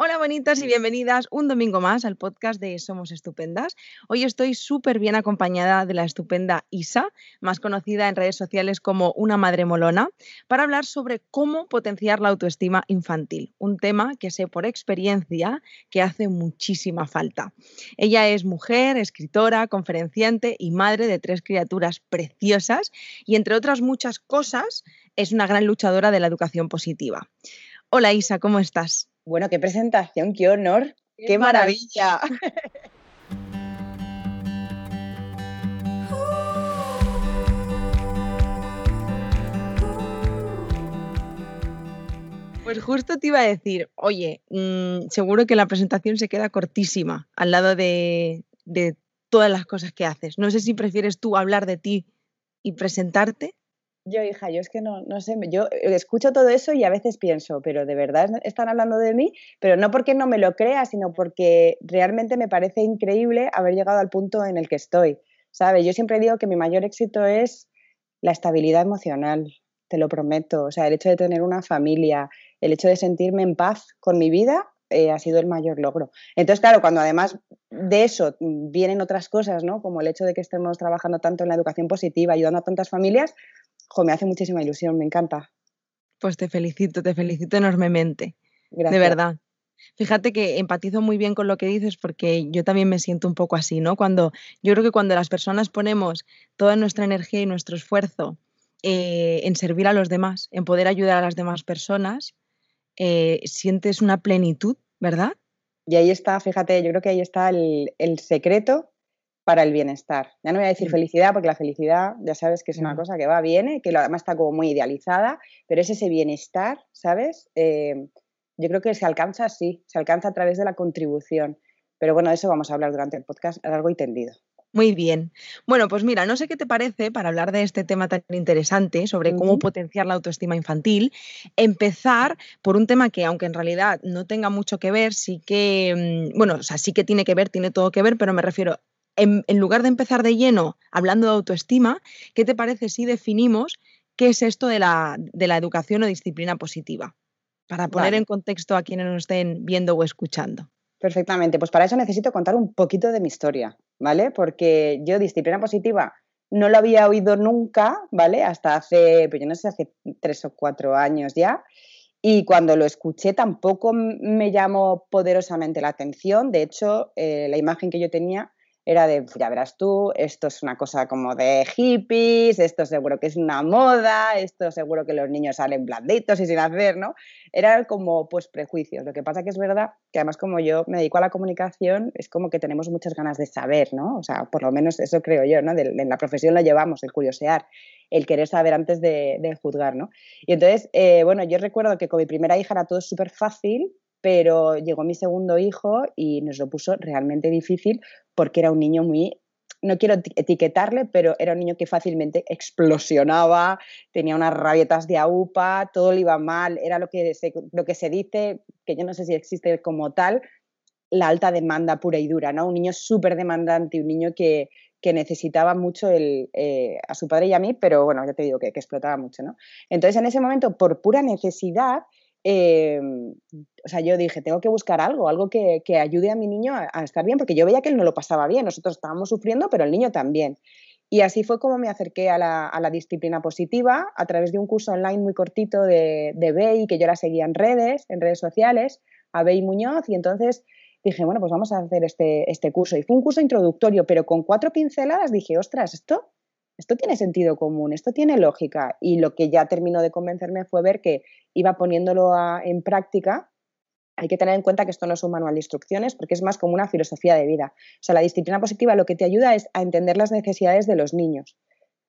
Hola bonitas y bienvenidas un domingo más al podcast de Somos Estupendas. Hoy estoy súper bien acompañada de la estupenda Isa, más conocida en redes sociales como una madre molona, para hablar sobre cómo potenciar la autoestima infantil, un tema que sé por experiencia que hace muchísima falta. Ella es mujer, escritora, conferenciante y madre de tres criaturas preciosas y entre otras muchas cosas es una gran luchadora de la educación positiva. Hola Isa, ¿cómo estás? Bueno, qué presentación, qué honor, qué, maravilla. Pues justo te iba a decir, oye, mm, seguro que la presentación se queda cortísima al lado de, de todas las cosas que haces. No sé si prefieres tú hablar de ti y presentarte yo, hija, yo es que no, no sé, yo escucho todo eso y a veces pienso, pero de verdad están hablando de mí, pero no porque no me lo crea, sino porque realmente me parece increíble haber llegado al punto en el que estoy, ¿sabes? Yo siempre digo que mi mayor éxito es la estabilidad emocional, te lo prometo, o sea, el hecho de tener una familia, el hecho de sentirme en paz con mi vida eh, ha sido el mayor logro. Entonces, claro, cuando además de eso vienen otras cosas, ¿no? Como el hecho de que estemos trabajando tanto en la educación positiva, ayudando a tantas familias, me hace muchísima ilusión, me encanta. Pues te felicito, te felicito enormemente. De verdad. Fíjate que empatizo muy bien con lo que dices porque yo también me siento un poco así, ¿no? Cuando yo creo que cuando las personas ponemos toda nuestra energía y nuestro esfuerzo eh, en servir a los demás, en poder ayudar a las demás personas, eh, sientes una plenitud, ¿verdad? Y ahí está, fíjate, yo creo que ahí está el, el secreto para el bienestar. Ya no voy a decir mm. felicidad, porque la felicidad ya sabes que es una mm. cosa que va, viene, que además está como muy idealizada, pero es ese bienestar, ¿sabes? Eh, yo creo que se alcanza así, se alcanza a través de la contribución. Pero bueno, de eso vamos a hablar durante el podcast largo y tendido. Muy bien. Bueno, pues mira, no sé qué te parece para hablar de este tema tan interesante sobre cómo potenciar la autoestima infantil, empezar por un tema que aunque en realidad no tenga mucho que ver, sí que, mm, bueno, o sea, sí que tiene que ver, tiene todo que ver, pero me refiero en, lugar de empezar de lleno hablando de autoestima, ¿qué te parece si definimos qué es esto de la, educación o disciplina positiva? Para poner en contexto a quienes nos estén viendo o escuchando. Perfectamente, pues para eso necesito contar un poquito de mi historia, ¿vale? Porque yo disciplina positiva no lo había oído nunca, ¿vale? Hasta hace, pues yo no sé, hace tres o cuatro años ya. Y cuando lo escuché tampoco me llamó poderosamente la atención. De hecho, eh, la imagen que yo tenía era de, ya verás tú, esto es una cosa como de hippies, esto seguro que es una moda, esto seguro que los niños salen blanditos y sin hacer, ¿no? Eran como pues prejuicios. Lo que pasa que es verdad que además como yo me dedico a la comunicación, es como que tenemos muchas ganas de saber, ¿no? O sea, por lo menos eso creo yo, ¿no? en la profesión lo llevamos, el curiosear, el querer saber antes de, juzgar, ¿no? Y entonces, eh, bueno, yo recuerdo que con mi primera hija era todo súper fácil, pero llegó mi segundo hijo y nos lo puso realmente difícil porque era un niño muy, no quiero etiquetarle, pero era un niño que fácilmente explosionaba, tenía unas rabietas de aupa, todo le iba mal, era lo que se, lo que se dice, que yo no sé si existe como tal, la alta demanda pura y dura, ¿no? Un niño súper demandante, un niño que, necesitaba mucho el, eh, a su padre y a mí, pero bueno, ya te digo que, que explotaba mucho, ¿no? Entonces, en ese momento, por pura necesidad, Em, o sea, yo dije, tengo que buscar algo, algo que, ayude a mi niño a, estar bien, porque yo veía que él no lo pasaba bien, nosotros estábamos sufriendo, pero el niño también. Y así fue como me acerqué a la, disciplina positiva a través de un curso online muy cortito de, de Bey, que yo la seguía en redes, en redes sociales, a Bey Muñoz, y entonces dije, bueno, pues vamos a hacer este, este curso. Y fue un curso introductorio, pero con cuatro pinceladas dije, ostras, esto esto tiene sentido común, esto tiene lógica. Y lo que ya terminó de convencerme fue ver que iba poniéndolo en práctica. Hay que tener en cuenta que esto no es un manual de instrucciones porque es más como una filosofía de vida. O sea, la disciplina positiva lo que te ayuda es a entender las necesidades de los niños,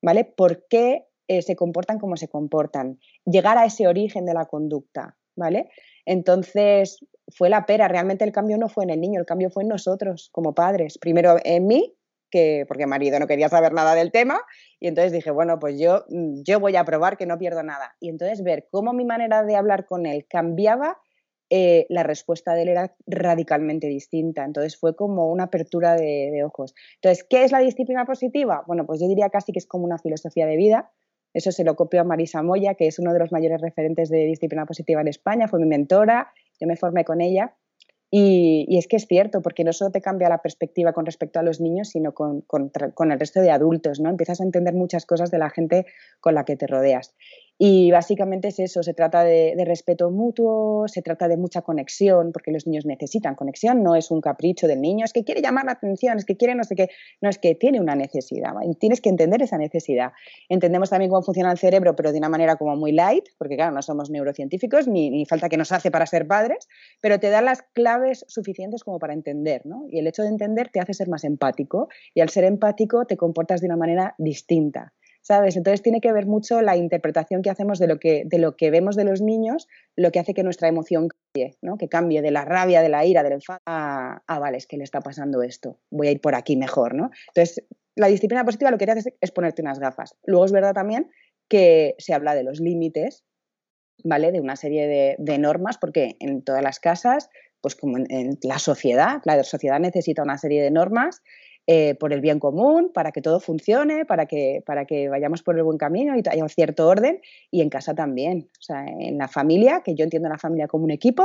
¿vale? ¿Por qué eh, se comportan como se comportan? Llegar a ese origen de la conducta, ¿vale? Entonces, fue la pera, realmente el cambio no fue en el niño, el cambio fue en nosotros como padres. Primero en mí que, porque marido no quería saber nada del tema, y entonces dije, bueno, pues yo, mm, yo voy a probar que no pierdo nada. Y entonces ver cómo mi manera de hablar con él cambiaba, eh, la respuesta de él era radicalmente distinta. Entonces fue como una apertura de, ojos. Entonces, ¿qué es la disciplina positiva? Bueno, pues yo diría casi que es como una filosofía de vida. Eso se lo copió a Marisa Moya, que es uno de los mayores referentes de disciplina positiva en España, fue mi mentora, yo me formé con ella. Y, es que es cierto, porque no solo te cambia la perspectiva con respecto a los niños, sino con, con, el resto de adultos, ¿no? Empiezas a entender muchas cosas de la gente con la que te rodeas. Y básicamente es eso, se trata de, respeto mutuo, se trata de mucha conexión, porque los niños necesitan conexión, no es un capricho del niño, es que quiere llamar la atención, es que quiere no sé qué, no es que tiene una necesidad, tienes que entender esa necesidad. Entendemos también cómo funciona el cerebro, pero de una manera como muy light, porque claro, no somos neurocientíficos, ni, ni falta que nos hace para ser padres, pero te da las claves suficientes como para entender, ¿no? Y el hecho de entender te hace ser más empático, y al ser empático te comportas de una manera distinta. ¿Sabes? Entonces tiene que ver mucho la interpretación que hacemos de lo que, de lo que vemos de los niños, lo que hace que nuestra emoción cambie, ¿no? Que cambie de la rabia, de la ira, del enfado a, ah, vale, es que le está pasando esto, voy a ir por aquí mejor, ¿no? Entonces, la disciplina positiva lo que hace es, ponerte unas gafas. Luego es verdad también que se habla de los límites, ¿vale? De una serie de, de normas, porque en todas las casas pues como en, la sociedad, la sociedad necesita una serie de normas eh, por el bien común, para que todo funcione, para que, para que vayamos por el buen camino y haya un cierto orden, y en casa también. O sea, en la familia, que yo entiendo la familia como un equipo,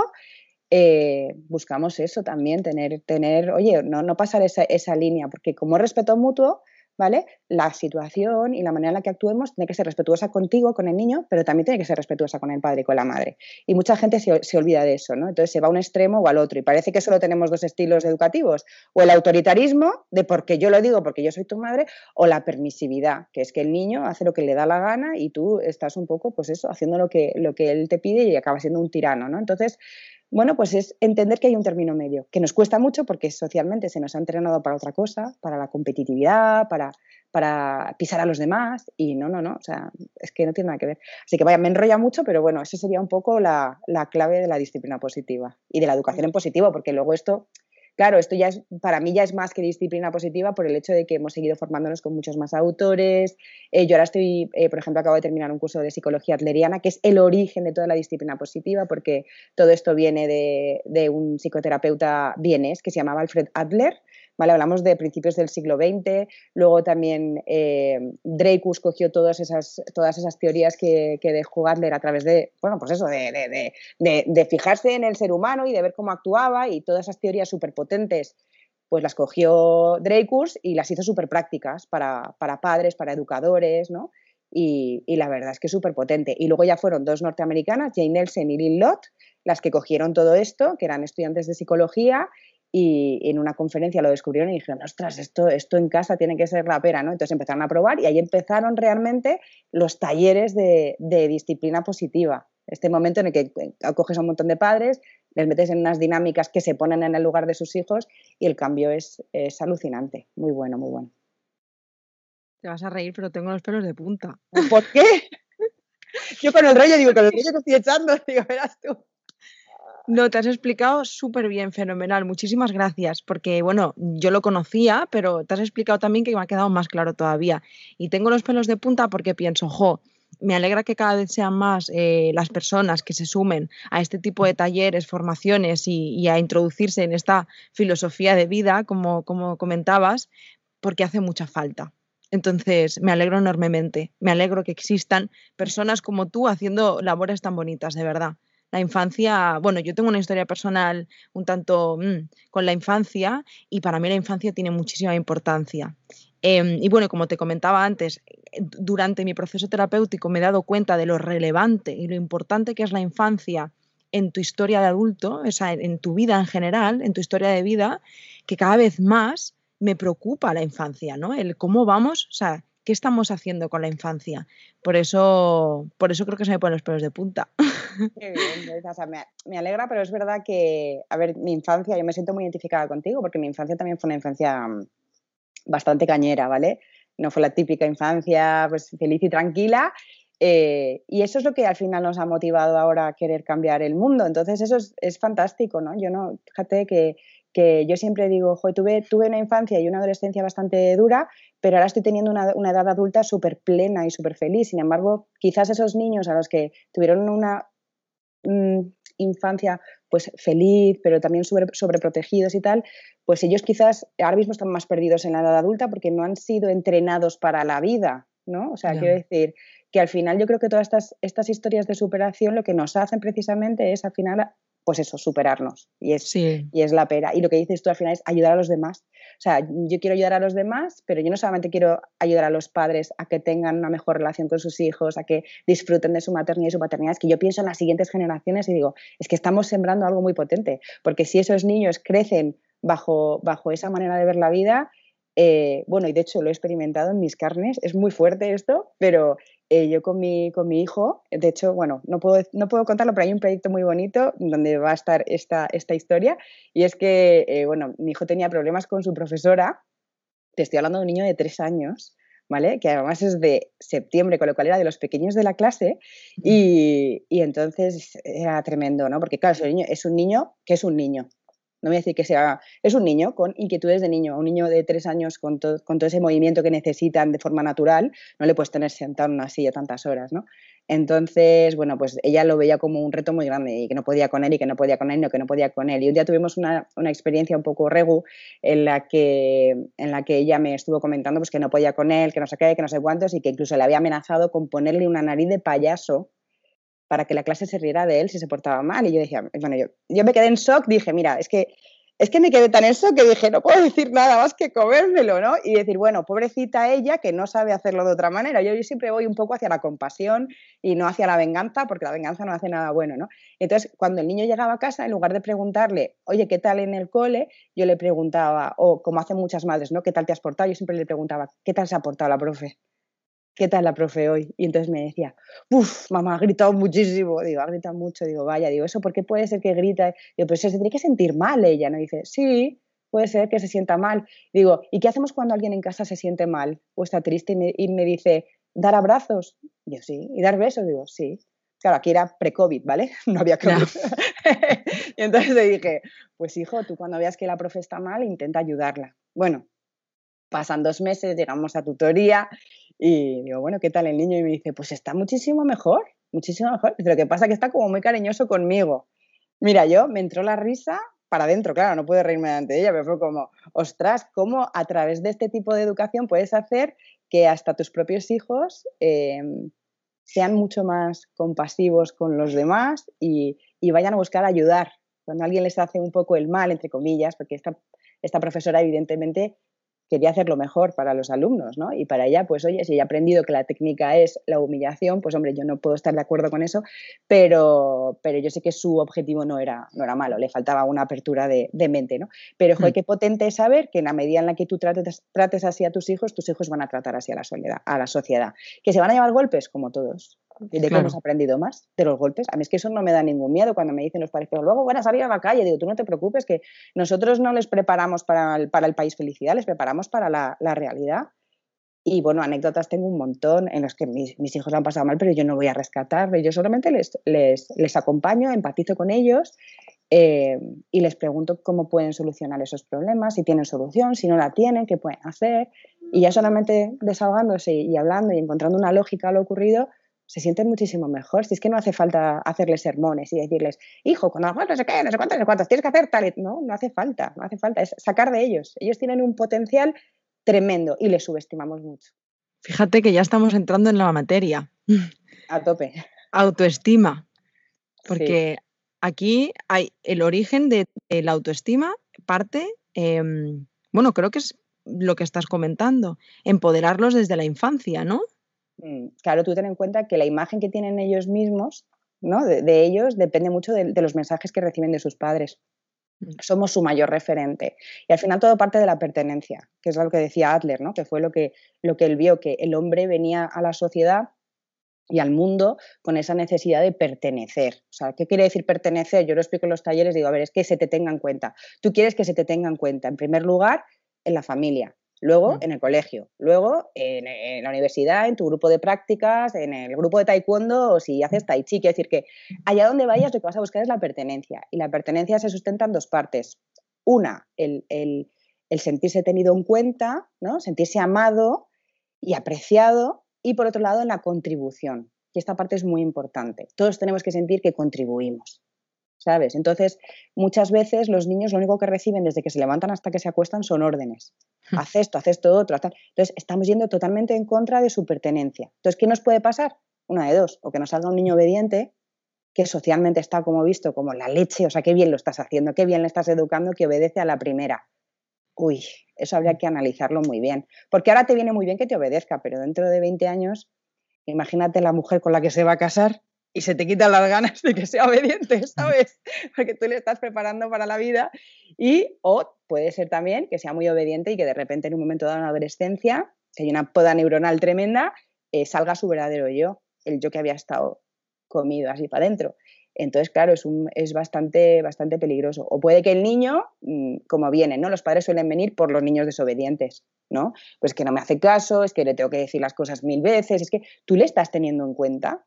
eh, buscamos eso también, tener, tener oye, no, no pasar esa, esa línea, porque como respeto mutuo, ¿vale? La situación y la manera en la que actuemos tiene que ser respetuosa contigo, con el niño, pero también tiene que ser respetuosa con el padre y con la madre. Y mucha gente se, olvida de eso, ¿no? Entonces se va a un extremo o al otro y parece que solo tenemos dos estilos educativos, o el autoritarismo, de porque yo lo digo, porque yo soy tu madre, o la permisividad, que es que el niño hace lo que le da la gana y tú estás un poco, pues eso, haciendo lo que, lo que él te pide y acaba siendo un tirano, ¿no? Entonces, bueno, pues es entender que hay un término medio, que nos cuesta mucho porque socialmente se nos ha entrenado para otra cosa, para la competitividad, para, para pisar a los demás, y no, no, no, o sea, es que no tiene nada que ver. Así que vaya, me enrolla mucho, pero bueno, esa sería un poco la, la clave de la disciplina positiva y de la educación en positivo, porque luego esto Claro, esto ya es, para mí ya es más que disciplina positiva por el hecho de que hemos seguido formándonos con muchos más autores. Eh, yo ahora estoy, eh, por ejemplo, acabo de terminar un curso de psicología adleriana, que es el origen de toda la disciplina positiva, porque todo esto viene de, de un psicoterapeuta vienés que se llamaba Alfred Adler, Hablamos de principios del siglo XX, luego también eh, Dreykus cogió todas esas, todas esas teorías que, que dejó Adler a través de, bueno, pues eso, de, de, fijarse en el ser humano y de ver cómo actuaba y todas esas teorías súper potentes pues las cogió Dreykus y las hizo súper prácticas para, para, padres, para educadores, ¿no? Y, y la verdad es que es súper potente. Y luego ya fueron dos norteamericanas, Jane Nelson y Lynn Lott, las que cogieron todo esto, que eran estudiantes de psicología, y en una conferencia lo descubrieron y dijeron, ostras, esto, esto en casa tiene que ser la pera, ¿no? Entonces empezaron a probar y ahí empezaron realmente los talleres de, disciplina positiva. Este momento en el que acoges a un montón de padres, les metes en unas dinámicas que se ponen en el lugar de sus hijos y el cambio es, es alucinante. Muy bueno, muy bueno. Te vas a reír, pero tengo los pelos de punta. ¿Por qué? Yo con el rollo digo, con el rollo que estoy echando, digo, verás tú. No, te has explicado súper bien, fenomenal. Muchísimas gracias, porque bueno, yo lo conocía, pero te has explicado también que me ha quedado más claro todavía. Y tengo los pelos de punta porque pienso, jo, me alegra que cada vez sean más eh, las personas que se sumen a este tipo de talleres, formaciones y, a introducirse en esta filosofía de vida, como, como comentabas, porque hace mucha falta. Entonces, me alegro enormemente. Me alegro que existan personas como tú haciendo labores tan bonitas, de verdad la infancia, bueno, yo tengo una historia personal un tanto mm, con la infancia y para mí la infancia tiene muchísima importancia. Em, y bueno, como te comentaba antes, durante mi proceso terapéutico me he dado cuenta de lo relevante y lo importante que es la infancia en tu historia de adulto, o sea, en tu vida en general, en tu historia de vida, que cada vez más me preocupa la infancia, ¿no? El cómo vamos, o sea, qué estamos haciendo con la infancia. Por eso, por eso creo que se me ponen los pelos de punta. Qué bien, o me, alegra, pero es verdad que, a ver, mi infancia, yo me siento muy identificada contigo, porque mi infancia también fue una infancia mm, bastante cañera, ¿vale? No fue la típica infancia pues, feliz y tranquila. Eh, y eso es lo que al final nos ha motivado ahora a querer cambiar el mundo. Entonces, eso es, es fantástico, ¿no? Yo no, fíjate que, que yo siempre digo, Joder, tuve, tuve una infancia y una adolescencia bastante dura, pero ahora estoy teniendo una, una edad adulta súper plena y súper feliz. Sin embargo, quizás esos niños a los que tuvieron una mm, infancia pues feliz, pero también sobre, sobreprotegidos y tal, pues ellos quizás ahora mismo están más perdidos en la edad adulta porque no han sido entrenados para la vida, ¿no? O sea, quiero decir que al final yo creo que todas estas, estas historias de superación lo que nos hacen precisamente es al final pues eso, superarnos. Y es, y es la pera. Y lo que dices tú al final es ayudar a los demás. O sea, yo quiero ayudar a los demás, pero yo no solamente quiero ayudar a los padres a que tengan una mejor relación con sus hijos, a que disfruten de su maternidad y su paternidad, es que yo pienso en las siguientes generaciones y digo, es que estamos sembrando algo muy potente, porque si esos niños crecen bajo, bajo esa manera de ver la vida, eh, bueno, y de hecho lo he experimentado en mis carnes, es muy fuerte esto, pero eh, yo con mi, con mi hijo, de hecho, bueno, no puedo, no puedo contarlo, pero hay un proyecto muy bonito donde va a estar esta, esta historia, y es que, eh, bueno, mi hijo tenía problemas con su profesora, te estoy hablando de un niño de tres años, ¿vale? Que además es de septiembre, con lo cual era de los pequeños de la clase, y, y entonces era tremendo, ¿no? Porque claro, niño, es un niño que es un niño, no voy a decir que sea, es un niño con inquietudes de niño, un niño de tres años con, con todo ese movimiento que necesitan de forma natural, no le puedes tener sentado en una silla tantas horas, ¿no? Entonces, bueno, pues ella lo veía como un reto muy grande y que no podía con él y que no podía con él, no que no podía con él. Y un día tuvimos una, una experiencia un poco regu en la, que, en la que ella me estuvo comentando pues, que no podía con él, que no sé qué, que no sé cuántos y que incluso le había amenazado con ponerle una nariz de payaso para que la clase se riera de él si se portaba mal. Y yo decía, bueno, yo, yo me quedé en shock, dije, mira, es que es que me quedé tan eso que dije, no puedo decir nada más que comérmelo, ¿no? Y decir, bueno, pobrecita ella que no sabe hacerlo de otra manera. Yo, yo, siempre voy un poco hacia la compasión y no hacia la venganza, porque la venganza no hace nada bueno, ¿no? Entonces, cuando el niño llegaba a casa, en lugar de preguntarle, oye, ¿qué tal en el cole? Yo le preguntaba, o como hacen muchas madres, ¿no? ¿Qué tal te has portado? Yo siempre le preguntaba, ¿qué tal se ha portado la profe? ¿Qué tal la profe hoy? Y entonces me decía, uff, mamá, ha gritado muchísimo. Digo, ha gritado mucho. Digo, vaya, digo, ¿eso por qué puede ser que grita? Digo, pero se tiene que sentir mal ella, ¿no? dice, sí, puede ser que se sienta mal. Digo, ¿y qué hacemos cuando alguien en casa se siente mal o está triste y me, dice, dar abrazos? Yo, sí. ¿Y dar besos? Digo, sí. Claro, aquí era pre-COVID, ¿vale? No había COVID. y entonces le dije, pues hijo, tú cuando veas que la profe está mal, intenta ayudarla. Bueno, pasan dos meses, llegamos a tutoría y digo, bueno, ¿qué tal el niño? Y me dice, pues está muchísimo mejor, muchísimo mejor. Lo que pasa es que está como muy cariñoso conmigo. Mira, yo me entró la risa para adentro, claro, no puedo reírme de ella, pero fue como, ostras, ¿cómo a través de este tipo de educación puedes hacer que hasta tus propios hijos em, sean mucho más compasivos con los demás y, y, vayan a buscar ayudar? Cuando alguien les hace un poco el mal, entre comillas, porque esta, esta profesora evidentemente quería hacerlo mejor para los alumnos, ¿no? Y para ella, pues oye, si he aprendido que la técnica es la humillación, pues hombre, yo no puedo estar de acuerdo con eso, pero, pero yo sé que su objetivo no era, no era malo, le faltaba una apertura de, mente, ¿no? Pero, joder, mm. qué potente es saber que en la medida en la que tú trates, trates así a tus hijos, tus hijos van a tratar así a la, soledad, a la sociedad. ¿Que se van a llevar golpes? Como todos. ¿De qué hemos aprendido más? De los golpes. A mí es que eso no me da ningún miedo cuando me dicen los padres, pero luego van a salir a la calle. Digo, tú no te preocupes, que nosotros no les preparamos para el, para el país felicidad, les preparamos para la, la, realidad. Y bueno, anécdotas tengo un montón en los que mis, mis, hijos lo han pasado mal, pero yo no voy a rescatar. Yo solamente les, les, les acompaño, empatizo con ellos eh, y les pregunto cómo pueden solucionar esos problemas, si tienen solución, si no la tienen, qué pueden hacer. Y ya solamente desahogándose y hablando y encontrando una lógica a lo ocurrido, se sienten muchísimo mejor. Si es que no hace falta hacerles sermones y decirles, hijo, cuando hagas no sé qué, no sé cuántos, no sé cuántos, tienes que hacer tal. No, no hace falta, no hace falta. Es sacar de ellos. Ellos tienen un potencial tremendo y les subestimamos mucho. Fíjate que ya estamos entrando en la materia. A tope. Autoestima. Porque aquí hay el origen de, la autoestima, parte, em, bueno, creo que es lo que estás comentando, empoderarlos desde la infancia, ¿no? Mm, claro, tú ten en cuenta que la imagen que tienen ellos mismos, ¿no? de, ellos, depende mucho de, los mensajes que reciben de sus padres. Mm. Somos su mayor referente. Y al final todo parte de la pertenencia, que es lo que decía Adler, ¿no? que fue lo que, lo que él vio, que el hombre venía a la sociedad y al mundo con esa necesidad de pertenecer. O sea, ¿qué quiere decir pertenecer? Yo lo explico en los talleres, digo, a ver, es que se te tenga en cuenta. Tú quieres que se te tenga en cuenta, en primer lugar, en la familia, luego en el colegio, luego en, la universidad, en tu grupo de prácticas, en el grupo de taekwondo o si haces tai chi. Quiere decir que allá donde vayas lo que vas a buscar es la pertenencia. Y la pertenencia se sustenta en dos partes. Una, el, sentirse tenido en cuenta, ¿no? sentirse amado y apreciado. Y por otro lado, en la contribución. Y esta parte es muy importante. Todos tenemos que sentir que contribuimos. ¿Sabes? Entonces, muchas veces los niños lo único que reciben desde que se levantan hasta que se acuestan son órdenes. Hmm. Haz esto, haz esto, otro. Entonces, estamos yendo totalmente en contra de su pertenencia. Entonces, ¿qué nos puede pasar? Una de dos, o que nos salga un niño obediente, que socialmente está como visto como la leche, o sea, qué bien lo estás haciendo, qué bien le estás educando, que obedece a la primera. Uy, eso habría que analizarlo muy bien, porque ahora te viene muy bien que te obedezca, pero dentro de 20 años, imagínate la mujer con la que se va a casar y se te quitan las ganas de que sea obediente, ¿sabes? Porque tú le estás preparando para la vida y o puede ser también que sea muy obediente y que de repente en un momento dado de una adolescencia, que hay una poda neuronal tremenda, eh, salga su verdadero yo, el yo que había estado comido así para adentro. Entonces, claro, es, un, es bastante, bastante peligroso. O puede que el niño, mm, como viene, ¿no? Los padres suelen venir por los niños desobedientes, ¿no? Pues que no me hace caso, es que le tengo que decir las cosas mil veces, es que tú le estás teniendo en cuenta,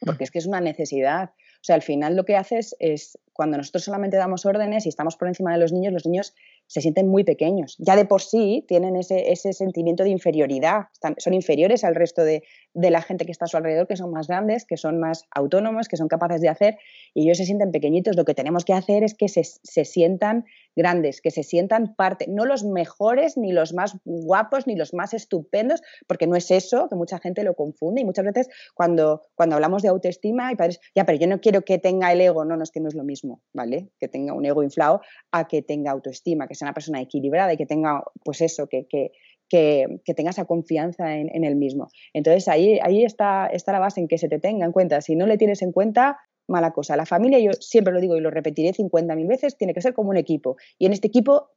porque es que es una necesidad. O sea, al final lo que haces es, cuando nosotros solamente damos órdenes y estamos por encima de los niños, los niños se sienten muy pequeños. Ya de por sí tienen ese, ese sentimiento de inferioridad, son inferiores al resto de, de, la gente que está a su alrededor, que son más grandes, que son más autónomos, que son capaces de hacer, y ellos se sienten pequeñitos. Lo que tenemos que hacer es que se, se sientan grandes, que se sientan parte, no los mejores, ni los más guapos, ni los más estupendos, porque no es eso, que mucha gente lo confunde, y muchas veces cuando, cuando hablamos de autoestima, y padres, ya, pero yo no quiero que tenga el ego, no, no es que no es lo mismo, ¿vale? Que tenga un ego inflado a que tenga autoestima, que sea una persona equilibrada y que tenga, pues eso, que, que, que, que tenga esa confianza en, en, el mismo. Entonces ahí, ahí está, está la base en que se te tenga en cuenta. Si no le tienes en cuenta, mala cosa. La familia, yo siempre lo digo y lo repetiré 50.000 veces, tiene que ser como un equipo. Y en este equipo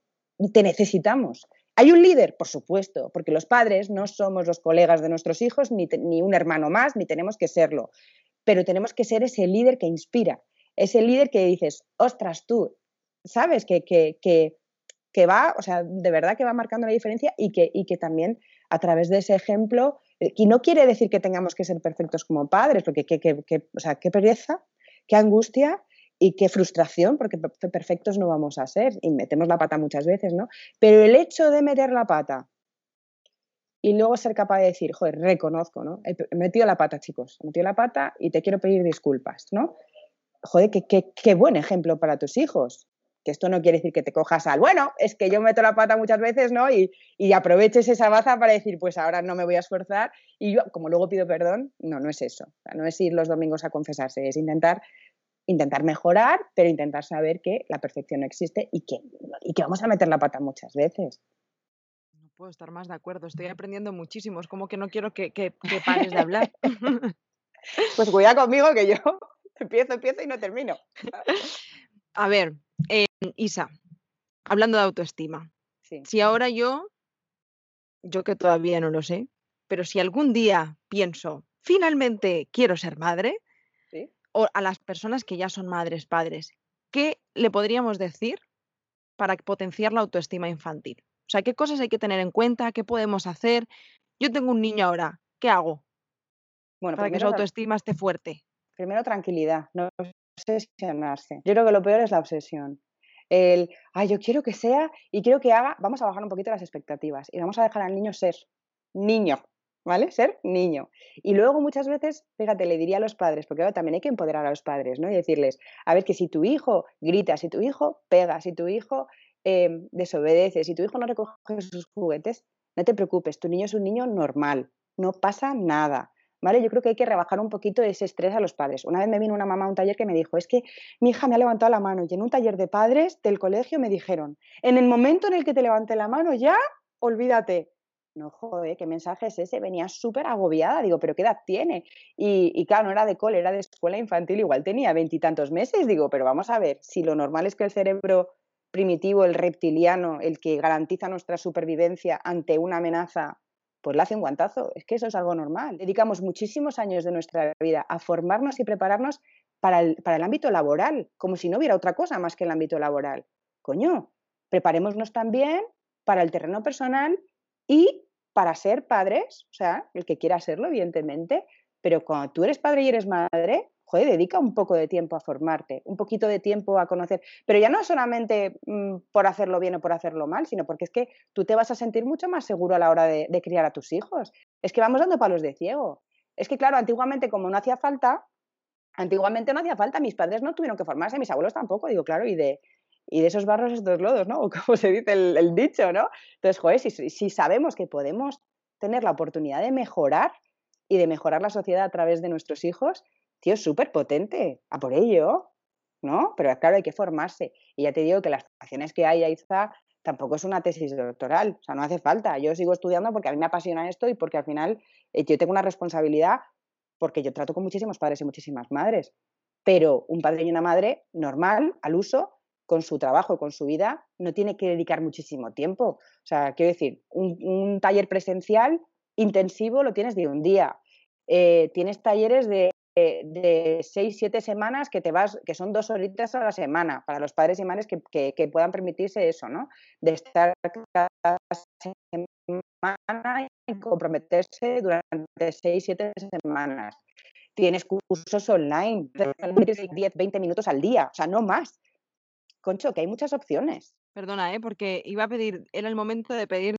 te necesitamos. ¿Hay un líder? Por supuesto, porque los padres no somos los colegas de nuestros hijos, ni, ni un hermano más, ni tenemos que serlo. Pero tenemos que ser ese líder que inspira, ese líder que dices, ostras, tú, ¿sabes? Que, que, que, que va, o sea, de verdad que va marcando la diferencia y que, y que también a través de ese ejemplo, eh, y no quiere decir que tengamos que ser perfectos como padres, porque qué, qué, qué, o sea, qué pereza, qué angustia y qué frustración, porque perfectos no vamos a ser y metemos la pata muchas veces, ¿no? Pero el hecho de meter la pata y luego ser capaz de decir, joder, reconozco, ¿no? He metido la pata, chicos, he metido la pata y te quiero pedir disculpas, ¿no? Joder, qué, buen ejemplo para tus hijos que esto no quiere decir que te cojas al, bueno, es que yo meto la pata muchas veces, ¿no? Y, y aproveches esa baza para decir, pues ahora no me voy a esforzar y yo, como luego pido perdón, no, no es eso. O sea, no es ir los domingos a confesarse, es intentar intentar mejorar, pero intentar saber que la perfección no existe y que, y que vamos a meter la pata muchas veces. No puedo estar más de acuerdo, estoy aprendiendo muchísimo, es como que no quiero que, que, que pares de hablar. pues cuida conmigo que yo empiezo, empiezo y no termino. A ver, eh, Isa, hablando de autoestima, sí. si ahora yo, yo que todavía no lo sé, pero si algún día pienso, finalmente quiero ser madre, ¿Sí? o a las personas que ya son madres, padres, ¿qué le podríamos decir para potenciar la autoestima infantil? O sea, ¿qué cosas hay que tener en cuenta? ¿Qué podemos hacer? Yo tengo un niño ahora, ¿qué hago? Bueno, para que su autoestima esté fuerte. Primero, tranquilidad, no obsesionarse. Yo creo que lo peor es la obsesión. El, ay, yo quiero que sea y quiero que haga, vamos a bajar un poquito las expectativas y vamos a dejar al niño ser niño, ¿vale? Ser niño. Y luego muchas veces, fíjate, le diría a los padres, porque ahora también hay que empoderar a los padres, ¿no? Y decirles, a ver, que si tu hijo grita, si tu hijo pega, si tu hijo eh, desobedece, si tu hijo no recoge sus juguetes, no te preocupes, tu niño es un niño normal, no pasa nada. ¿Vale? Yo creo que hay que rebajar un poquito ese estrés a los padres. Una vez me vino una mamá a un taller que me dijo, es que mi hija me ha levantado la mano y en un taller de padres del colegio me dijeron, en el momento en el que te levante la mano ya, olvídate. No, joder, ¿qué mensaje es ese? Venía súper agobiada, digo, ¿pero qué edad tiene? Y, y, claro, no era de cole, era de escuela infantil, igual tenía veintitantos meses, digo, pero vamos a ver, si lo normal es que el cerebro primitivo, el reptiliano, el que garantiza nuestra supervivencia ante una amenaza pues le hace un guantazo. Es que eso es algo normal. Dedicamos muchísimos años de nuestra vida a formarnos y prepararnos para el, para el ámbito laboral, como si no hubiera otra cosa más que el ámbito laboral. Coño, preparémonos también para el terreno personal y para ser padres, o sea, el que quiera serlo, evidentemente, pero cuando tú eres padre y eres madre, joder, dedica un poco de tiempo a formarte, un poquito de tiempo a conocer, pero ya no solamente mmm, por hacerlo bien o por hacerlo mal, sino porque es que tú te vas a sentir mucho más seguro a la hora de, de criar a tus hijos. Es que vamos dando palos de ciego. Es que, claro, antiguamente como no hacía falta, antiguamente no hacía falta, mis padres no tuvieron que formarse, mis abuelos tampoco, digo, claro, y de, y de esos barros estos lodos, ¿no? O como se dice el, el dicho, ¿no? Entonces, joder, si, si sabemos que podemos tener la oportunidad de mejorar y de mejorar la sociedad a través de nuestros hijos, tío, súper potente, a por ello, ¿no? Pero claro, hay que formarse. Y ya te digo que las formaciones que hay, Aiza, tampoco es una tesis doctoral, o sea, no hace falta. Yo sigo estudiando porque a mí me apasiona esto y porque al final eh, yo tengo una responsabilidad porque yo trato con muchísimos padres y muchísimas madres. Pero un padre y una madre normal, al uso, con su trabajo y con su vida, no tiene que dedicar muchísimo tiempo. O sea, quiero decir, un, taller presencial intensivo lo tienes de un día. Eh, tienes talleres de, de, seis, siete semanas que te vas, que son dos horitas a la semana, para los padres y madres que, que, puedan permitirse eso, ¿no? De estar cada semana y comprometerse durante seis, siete semanas. Tienes cursos online, 10, 20 minutos al día, o sea, no más. Concho, que hay muchas opciones. Perdona, ¿eh? porque iba a pedir, era el momento de pedir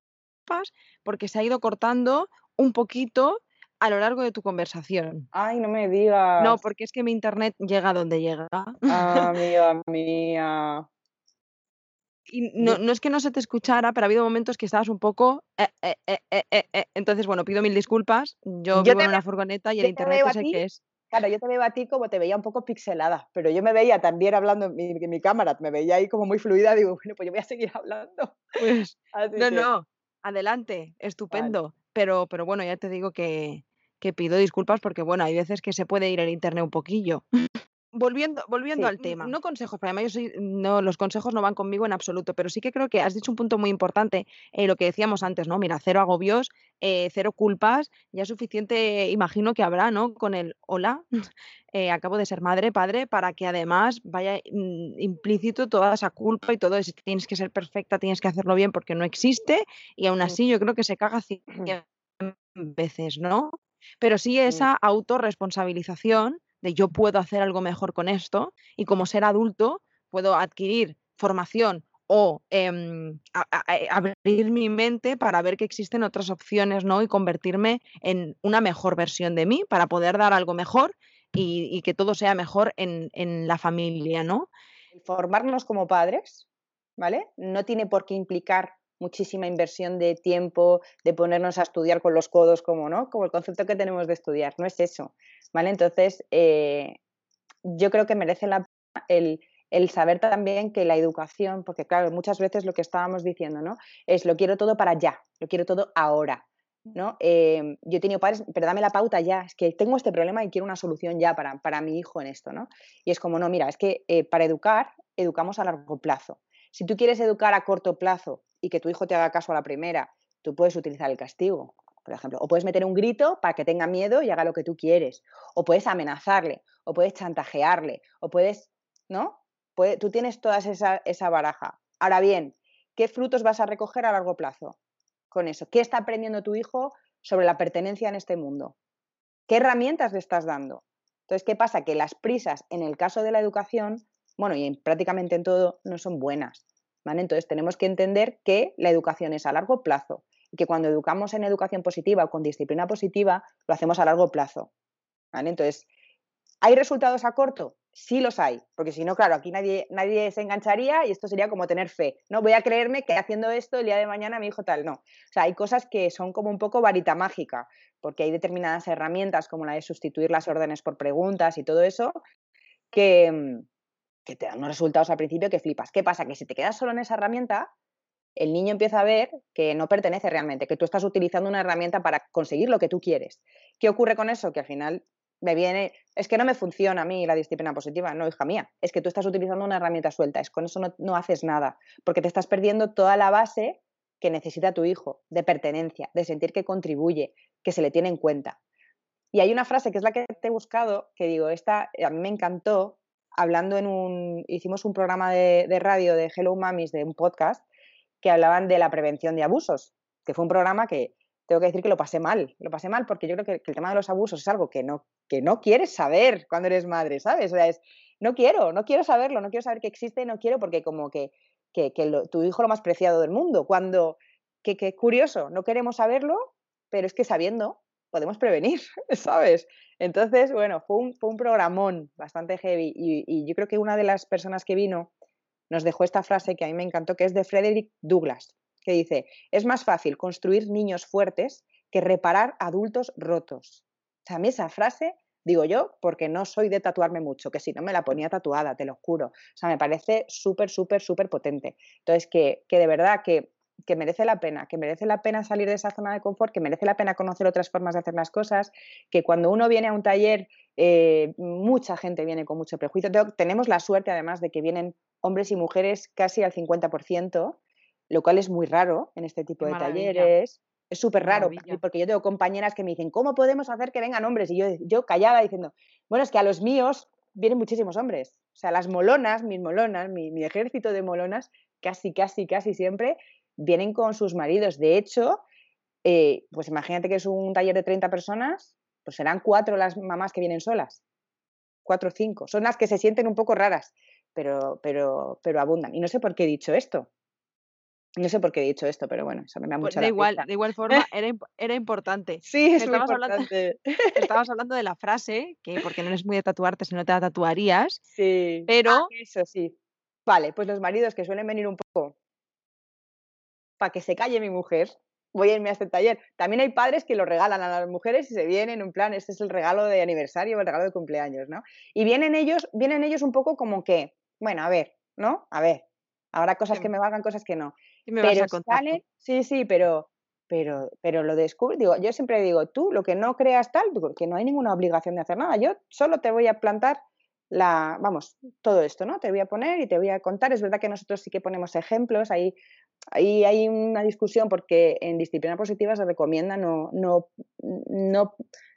porque se ha ido cortando un poquito a lo largo de tu conversación. Ay, no me digas. No, porque es que mi internet llega donde llega. Ah, mía, mía. Y no, no, es que no se te escuchara, pero ha habido momentos que estabas un poco. Eh, eh, eh, entonces, bueno, pido mil disculpas. Yo, vivo en una furgoneta y el internet es el que es. Claro, yo te veo a ti como te veía un poco pixelada, pero yo me veía también hablando en mi, mi cámara, me veía ahí como muy fluida, digo, bueno, pues yo voy a seguir hablando. Pues, no, no, adelante, estupendo. Pero, pero bueno, ya te digo que, que pido disculpas porque, bueno, hay veces que se puede ir el internet un poquillo. Volviendo, volviendo al tema, no consejos, para mí yo soy, no, los consejos no van conmigo en absoluto, pero sí que creo que has dicho un punto muy importante, eh, lo que decíamos antes, ¿no? Mira, cero agobios, eh, cero culpas, ya suficiente, imagino que habrá, ¿no? Con el hola, eh, acabo de ser madre, padre, para que además vaya mm, implícito toda esa culpa y todo eso, tienes que ser perfecta, tienes que hacerlo bien porque no existe, y aún así yo creo que se caga cien veces, ¿no? Pero sí esa autorresponsabilización de yo puedo hacer algo mejor con esto y como ser adulto puedo adquirir formación o em, eh, abrir mi mente para ver que existen otras opciones, ¿no? Y convertirme en una mejor versión de mí para poder dar algo mejor y, que todo sea mejor en, en, la familia, ¿no? Formarnos como padres, ¿vale? No tiene por qué implicar muchísima inversión de tiempo, de ponernos a estudiar con los codos, como, ¿no? como el concepto que tenemos de estudiar, no es eso. ¿vale? Entonces, eh, yo creo que merece la pena el, el saber también que la educación, porque claro, muchas veces lo que estábamos diciendo, ¿no? Es lo quiero todo para ya, lo quiero todo ahora. ¿no? Eh, yo he tenido padres, pero dame la pauta ya, es que tengo este problema y quiero una solución ya para, para mi hijo en esto, ¿no? Y es como, no, mira, es que eh, para educar, educamos a largo plazo. Si tú quieres educar a corto plazo y que tu hijo te haga caso a la primera, tú puedes utilizar el castigo, por ejemplo. O puedes meter un grito para que tenga miedo y haga lo que tú quieres. O puedes amenazarle, o puedes chantajearle, o puedes, ¿no? tú tienes toda esa, esa baraja. Ahora bien, ¿qué frutos vas a recoger a largo plazo con eso? ¿Qué está aprendiendo tu hijo sobre la pertenencia en este mundo? ¿Qué herramientas le estás dando? Entonces, ¿qué pasa? Que las prisas en el caso de la educación bueno, y prácticamente en todo no son buenas. ¿Vale? Entonces tenemos que entender que la educación es a largo plazo y que cuando educamos en educación positiva o con disciplina positiva, lo hacemos a largo plazo. Entonces, ¿hay resultados a corto? Sí los hay, porque si no, claro, aquí nadie, nadie se engancharía y esto sería como tener fe. No voy a creerme que haciendo esto el día de mañana mi hijo tal, no. O sea, hay cosas que son como un poco varita mágica, porque hay determinadas herramientas como la de sustituir las órdenes por preguntas y todo eso, que, mm, que te dan unos resultados al principio que flipas. ¿Qué pasa? Que si te quedas solo en esa herramienta, el niño empieza a ver que no pertenece realmente, que tú estás utilizando una herramienta para conseguir lo que tú quieres. ¿Qué ocurre con eso? Que al final me viene, es que no me funciona a mí la disciplina positiva, no, hija mía, es que tú estás utilizando una herramienta suelta, es con eso no, no haces nada, porque te estás perdiendo toda la base que necesita tu hijo, de pertenencia, de sentir que contribuye, que se le tiene en cuenta. Y hay una frase que es la que te he buscado, que digo, esta a mí me encantó, hablando en un, hicimos un programa de, radio de Hello Mamis, de un podcast, que hablaban de la prevención de abusos, que fue un programa que tengo que decir que lo pasé mal, lo pasé mal porque yo creo que, el tema de los abusos es algo que no, que no quieres saber cuando eres madre, ¿sabes? O sea, es, no quiero, no quiero saberlo, no quiero saber que existe, no quiero porque como que, que, tu hijo lo más preciado del mundo, cuando, que, que curioso, no queremos saberlo, pero es que sabiendo podemos prevenir, ¿sabes? Entonces, bueno, fue un, fue un programón bastante heavy y, yo creo que una de las personas que vino nos dejó esta frase que a mí me encantó, que es de Frederick Douglass, que dice, es más fácil construir niños fuertes que reparar adultos rotos. O sea, a mí esa frase Digo yo, porque no soy de tatuarme mucho, que si no me la ponía tatuada, te lo juro. O sea, me parece súper, súper, súper potente. Entonces, que, que de verdad que, que merece la pena, que merece la pena salir de esa zona de confort, que merece la pena conocer otras formas de hacer las cosas, que cuando uno viene a un taller, eh, mucha gente viene con mucho prejuicio. Tenemos la suerte, además, de que vienen hombres y mujeres casi al 50%, lo cual es muy raro en este tipo de talleres. Es súper raro, porque yo tengo compañeras que me dicen, ¿cómo podemos hacer que vengan hombres? Y yo, yo callada diciendo, bueno, es que a los míos vienen muchísimos hombres. O sea, las molonas, mis molonas, mi, ejército de molonas, casi, casi, casi siempre vienen con sus maridos. De hecho, eh, pues imagínate que es un taller de 30 personas, pues serán cuatro las mamás que vienen solas. Cuatro o cinco. Son las que se sienten un poco raras, pero, pero, pero abundan. Y no sé por qué he dicho esto. No sé por qué he dicho esto, pero bueno, eso me da pues mucho da igual, de igual forma, era, era importante. Sí, es estabas Hablando, estabas hablando de la frase, que porque no eres muy de tatuarte, si no te la tatuarías. Sí. Pero. Ah, eso sí. Vale, pues los maridos que suelen venir un poco para que se calle mi mujer, voy a irme a este taller. También hay padres que lo regalan a las mujeres y se vienen en plan, este es el regalo de aniversario o el regalo de cumpleaños, ¿no? Y vienen ellos, vienen ellos un poco como que, bueno, a ver, ¿no? A ver, habrá cosas que me valgan, cosas que no me pero vas a contar? sí, sí, pero, pero, pero lo descubro, digo, yo siempre digo, tú lo que no creas tal, que no hay ninguna obligación de hacer nada, yo solo te voy a plantar la, vamos, todo esto, ¿no? Te voy a poner y te voy a contar. Es verdad que nosotros sí que ponemos ejemplos, ahí, ahí hay una discusión porque en disciplina positiva se recomienda no, no, no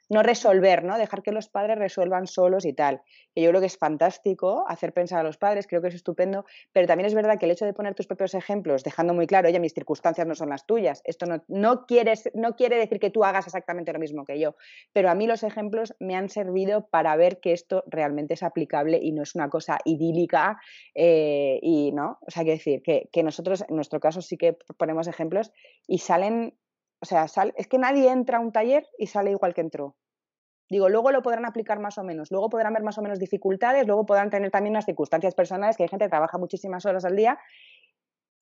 no resolver, ¿no? Dejar que los padres resuelvan solos y tal. Que yo creo que es fantástico hacer pensar a los padres, creo que es estupendo, pero también es verdad que el hecho de poner tus propios ejemplos, dejando muy claro, oye, mis circunstancias no son las tuyas, esto no, no, quieres, no quiere decir que tú hagas exactamente lo mismo que yo, pero a mí los ejemplos me han servido para ver que esto realmente es aplicable y no es una cosa idílica eh, y, ¿no? O sea, quiero decir que, que nosotros en nuestro caso sí que ponemos ejemplos y salen o sea, es que nadie entra a un taller y sale igual que entró. Digo, luego lo podrán aplicar más o menos, luego podrán ver más o menos dificultades, luego podrán tener también unas circunstancias personales, que hay gente que trabaja muchísimas horas al día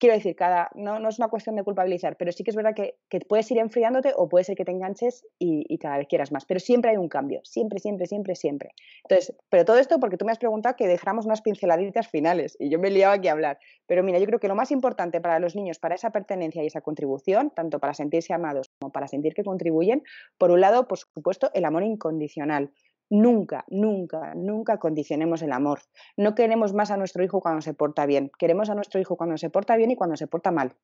quiero decir, cada, no, no, es una cuestión de culpabilizar, pero sí que es verdad que, que puedes ir enfriándote o puede ser que te enganches y, y, cada vez quieras más. Pero siempre hay un cambio, siempre, siempre, siempre, siempre. Entonces, pero todo esto porque tú me has preguntado que dejáramos unas pinceladitas finales y yo me liado aquí a hablar. Pero mira, yo creo que lo más importante para los niños, para esa pertenencia y esa contribución, tanto para sentirse amados como para sentir que contribuyen, por un lado, por supuesto, el amor incondicional. Nunca, nunca, nunca condicionemos el amor. No queremos más a nuestro hijo cuando se porta bien. Queremos a nuestro hijo cuando se porta bien y cuando se porta mal.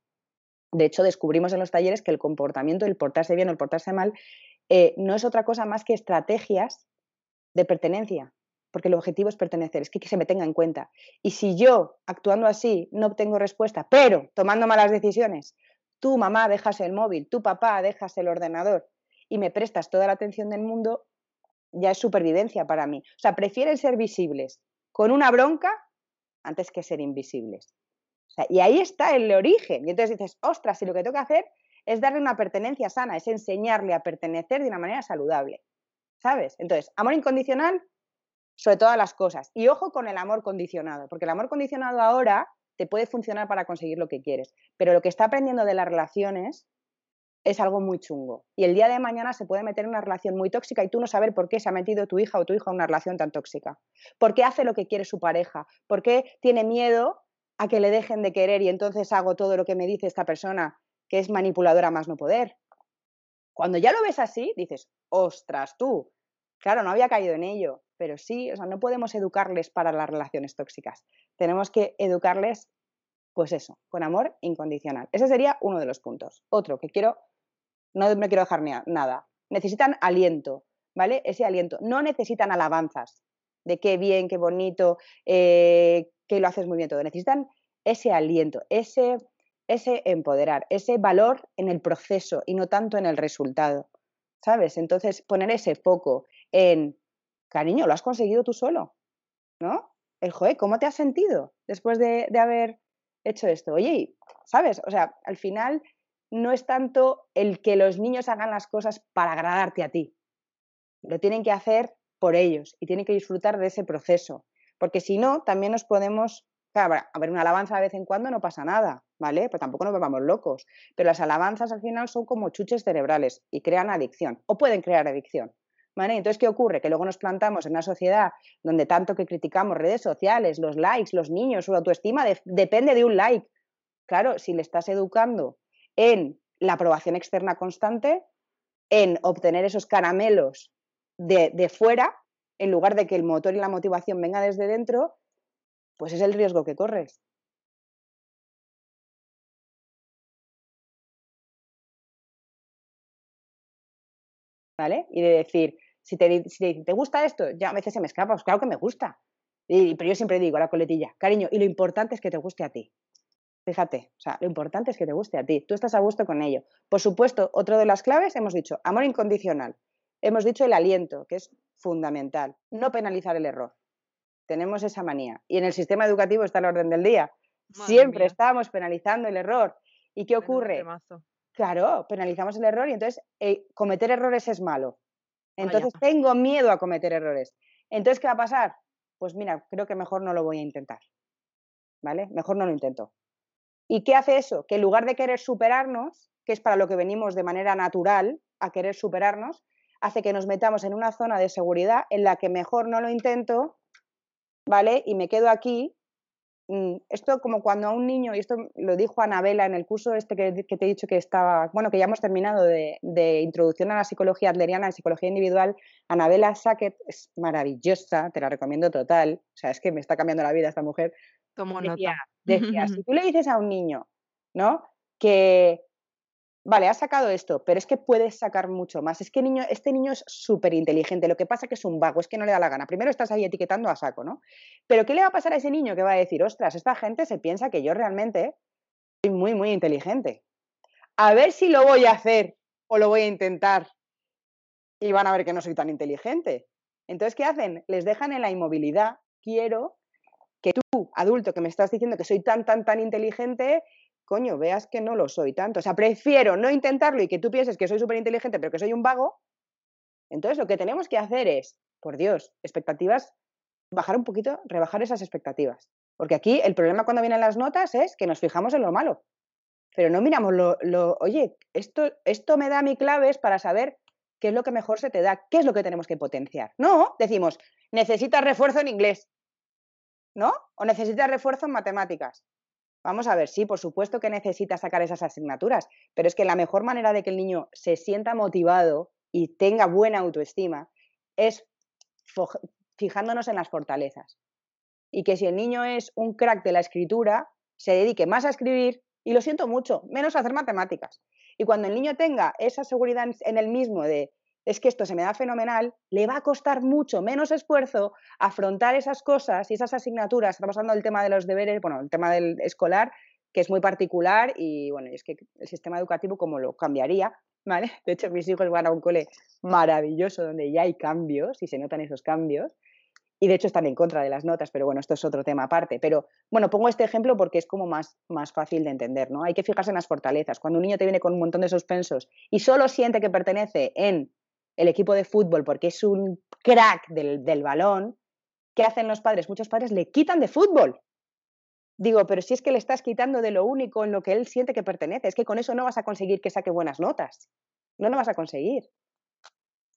De hecho, descubrimos en los talleres que el comportamiento, el portarse bien o el portarse mal, eh, no es otra cosa más que estrategias de pertenencia, porque el objetivo es pertenecer, es que, que se me tenga en cuenta. Y si yo, actuando así, no obtengo respuesta, pero tomando malas decisiones, tú, mamá, dejas el móvil, tu papá, dejas el ordenador y me prestas toda la atención del mundo, ya es supervivencia para mí. O sea, prefieren ser visibles con una bronca antes que ser invisibles. y ahí está el origen. Y entonces dices, ostras, si lo que tengo que hacer es darle una pertenencia sana, es enseñarle a pertenecer de una manera saludable. ¿Sabes? Entonces, amor incondicional sobre todas las cosas. Y ojo con el amor condicionado, porque el amor condicionado ahora te puede funcionar para conseguir lo que quieres, pero lo que está aprendiendo de las relaciones es algo muy chungo. Y el día de mañana se puede meter en una relación muy tóxica y tú no saber por qué se ha metido tu hija o tu hijo en una relación tan tóxica. ¿Por qué hace lo que quiere su pareja? ¿Por qué tiene miedo a que le dejen de querer y entonces hago todo lo que me dice esta persona que es manipuladora más no poder? Cuando ya lo ves así, dices, ostras tú, claro, no había caído en ello, pero sí, o sea, no podemos educarles para las relaciones tóxicas. Tenemos que educarles pues eso, con amor incondicional. Ese sería uno de los puntos. Otro que quiero, no me quiero dejar nada. Necesitan aliento, ¿vale? Ese aliento. No necesitan alabanzas de qué bien, qué bonito, eh, que lo haces muy bien todo. Necesitan ese aliento, ese, ese empoderar, ese valor en el proceso y no tanto en el resultado. ¿Sabes? Entonces, poner ese foco en, cariño, lo has conseguido tú solo, ¿no? El joder, ¿cómo te has sentido después de, de haber hecho esto. Oye, ¿sabes? O sea, al final no es tanto el que los niños hagan las cosas para agradarte a ti. Lo tienen que hacer por ellos y tienen que disfrutar de ese proceso. Porque si no, también nos podemos. A ver, una alabanza de vez en cuando no pasa nada, ¿vale? Pero tampoco nos volvamos locos. Pero las alabanzas al final son como chuches cerebrales y crean adicción, o pueden crear adicción, ¿Vale? Entonces, ¿qué ocurre? Que luego nos plantamos en una sociedad donde tanto que criticamos redes sociales, los likes, los niños, su autoestima depende de un like. Claro, si le estás educando en la aprobación externa constante, en obtener esos caramelos de, de fuera, en lugar de que el motor y la motivación venga desde dentro, pues es el riesgo que corres. ¿Vale? Y de decir, si te, si te, gusta esto, ya a veces se me escapa, pues claro que me gusta. Y, pero yo siempre digo la coletilla, cariño, y lo importante es que te guste a ti. Fíjate, o sea, lo importante es que te guste a ti, tú estás a gusto con ello. Por supuesto, otro de las claves hemos dicho, amor incondicional. Hemos dicho el aliento, que es fundamental. No penalizar el error. Tenemos esa manía. Y en el sistema educativo está el orden del día. Siempre estamos penalizando el error. ¿Y qué ocurre? Claro, penalizamos el error y entonces eh, cometer errores es malo. Entonces tengo miedo a cometer errores. Entonces, ¿qué va a pasar? Pues mira, creo que mejor no lo voy a intentar. ¿Vale? Mejor no lo intento. ¿Y qué hace eso? Que en lugar de querer superarnos, que es para lo que venimos de manera natural a querer superarnos, hace que nos metamos en una zona de seguridad en la que mejor no lo intento, ¿vale? Y me quedo aquí esto como cuando a un niño, y esto lo dijo Anabela en el curso este que, te he dicho que estaba, bueno, que ya hemos terminado de, introducción a la psicología adleriana, a la psicología individual, Anabela Sackett es maravillosa, te la recomiendo total, o sea, es que me está cambiando la vida esta mujer. Tomo decía, Decía, si tú le dices a un niño, ¿no? Que, vale, has sacado esto, pero es que puedes sacar mucho más. Es que niño, este niño es súper inteligente, lo que pasa que es un vago, es que no le da la gana. Primero estás ahí etiquetando a saco, ¿no? Pero ¿qué le va a pasar a ese niño que va a decir, ostras, esta gente se piensa que yo realmente soy muy, muy inteligente? A ver si lo voy a hacer o lo voy a intentar y van a ver que no soy tan inteligente. Entonces, ¿qué hacen? Les dejan en la inmovilidad. Quiero que tú, adulto, que me estás diciendo que soy tan, tan, tan inteligente, coño, veas que no lo soy tanto. O sea, prefiero no intentarlo y que tú pienses que soy súper inteligente, pero que soy un vago. Entonces, lo que tenemos que hacer es, por Dios, expectativas, bajar un poquito, rebajar esas expectativas. Porque aquí el problema cuando vienen las notas es que nos fijamos en lo malo. Pero no miramos lo, oye, esto, esto me da mi claves para saber qué es lo que mejor se te da, qué es lo que tenemos que potenciar. No, decimos, necesitas refuerzo en inglés, ¿no? O necesitas refuerzo en matemáticas. Vamos a ver, sí, por supuesto que necesita sacar esas asignaturas, pero es que la mejor manera de que el niño se sienta motivado y tenga buena autoestima es fijándonos en las fortalezas. Y que si el niño es un crack de la escritura, se dedique más a escribir y lo siento mucho, menos a hacer matemáticas. Y cuando el niño tenga esa seguridad en el mismo de es que esto se me da fenomenal, le va a costar mucho menos esfuerzo afrontar esas cosas y esas asignaturas. Estamos hablando del tema de los deberes, bueno, el tema del escolar, que es muy particular y bueno, es que el sistema educativo como lo cambiaría, ¿vale? De hecho, mis hijos van a un cole maravilloso donde ya hay cambios y se notan esos cambios. Y de hecho están en contra de las notas, pero bueno, esto es otro tema aparte. Pero bueno, pongo este ejemplo porque es como más, más fácil de entender, ¿no? Hay que fijarse en las fortalezas. Cuando un niño te viene con un montón de suspensos y solo siente que pertenece en el equipo de fútbol porque es un crack del, balón, ¿qué hacen los padres? Muchos padres le quitan de fútbol. Digo, pero si es que le estás quitando de lo único en lo que él siente que pertenece, es que con eso no vas a conseguir que saque buenas notas. No lo vas a conseguir.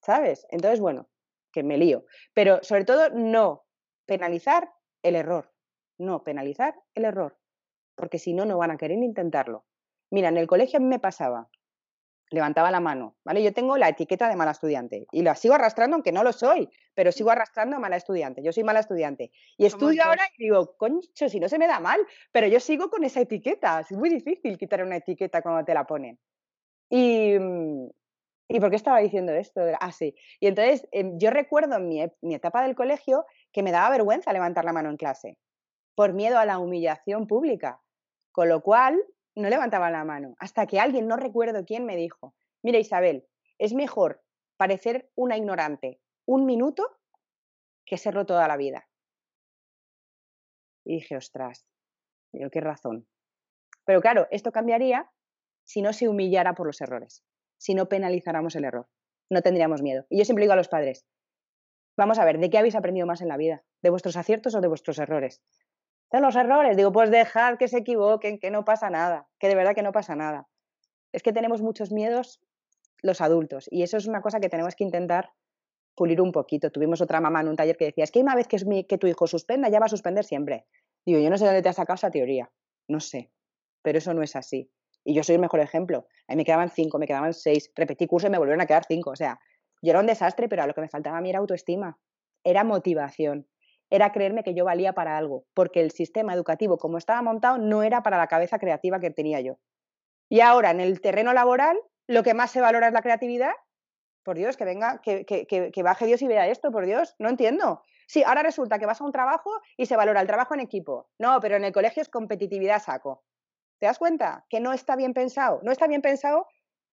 ¿Sabes? Entonces, bueno, que me lío. Pero sobre todo, no penalizar el error. No penalizar el error. Porque si no, no van a querer intentarlo. Mira, en el colegio me pasaba levantaba la mano, ¿vale? Yo tengo la etiqueta de mala estudiante y la sigo arrastrando aunque no lo soy, pero sigo arrastrando a mala estudiante. Yo soy mala estudiante. Y estudio ahora y digo, concho, si no se me da mal, pero yo sigo con esa etiqueta. Es muy difícil quitar una etiqueta cuando te la ponen. Y, mm, ¿y por qué estaba diciendo esto? Ah, sí. Y entonces em, yo recuerdo en mi, mi etapa del colegio que me daba vergüenza levantar la mano en clase por miedo a la humillación pública. Con lo cual, no levantaba la mano, hasta que alguien, no recuerdo quién, me dijo, mira Isabel, es mejor parecer una ignorante un minuto que serlo toda la vida. Y dije, ostras, digo, qué razón. Pero claro, esto cambiaría si no se humillara por los errores, si no penalizáramos el error. No tendríamos miedo. Y yo siempre digo a los padres, vamos a ver, ¿de qué habéis aprendido más en la vida? ¿De vuestros aciertos o de vuestros errores? De los errores. Digo, pues dejar que se equivoquen, que no pasa nada, que de verdad que no pasa nada. Es que tenemos muchos miedos los adultos y eso es una cosa que tenemos que intentar pulir un poquito. Tuvimos otra mamá en un taller que decía, es que una vez que, es que tu hijo suspenda, ya va a suspender siempre. Digo, yo no sé dónde te has sacado esa teoría, no sé, pero eso no es así. Y yo soy el mejor ejemplo. A mí me quedaban cinco, me quedaban seis, repetí curso y me volvieron a quedar cinco. O sea, yo era un desastre, pero a lo que me faltaba a mí era autoestima, era motivación, era creerme que yo valía para algo, porque el sistema educativo como estaba montado no era para la cabeza creativa que tenía yo. Y ahora en el terreno laboral lo que más se valora es la creatividad. Por Dios, que venga, que, que, baje Dios y vea esto, por Dios, no entiendo. Sí, ahora resulta que vas a un trabajo y se valora el trabajo en equipo. No, pero en el colegio es competitividad saco. ¿Te das cuenta? Que no está bien pensado. No está bien pensado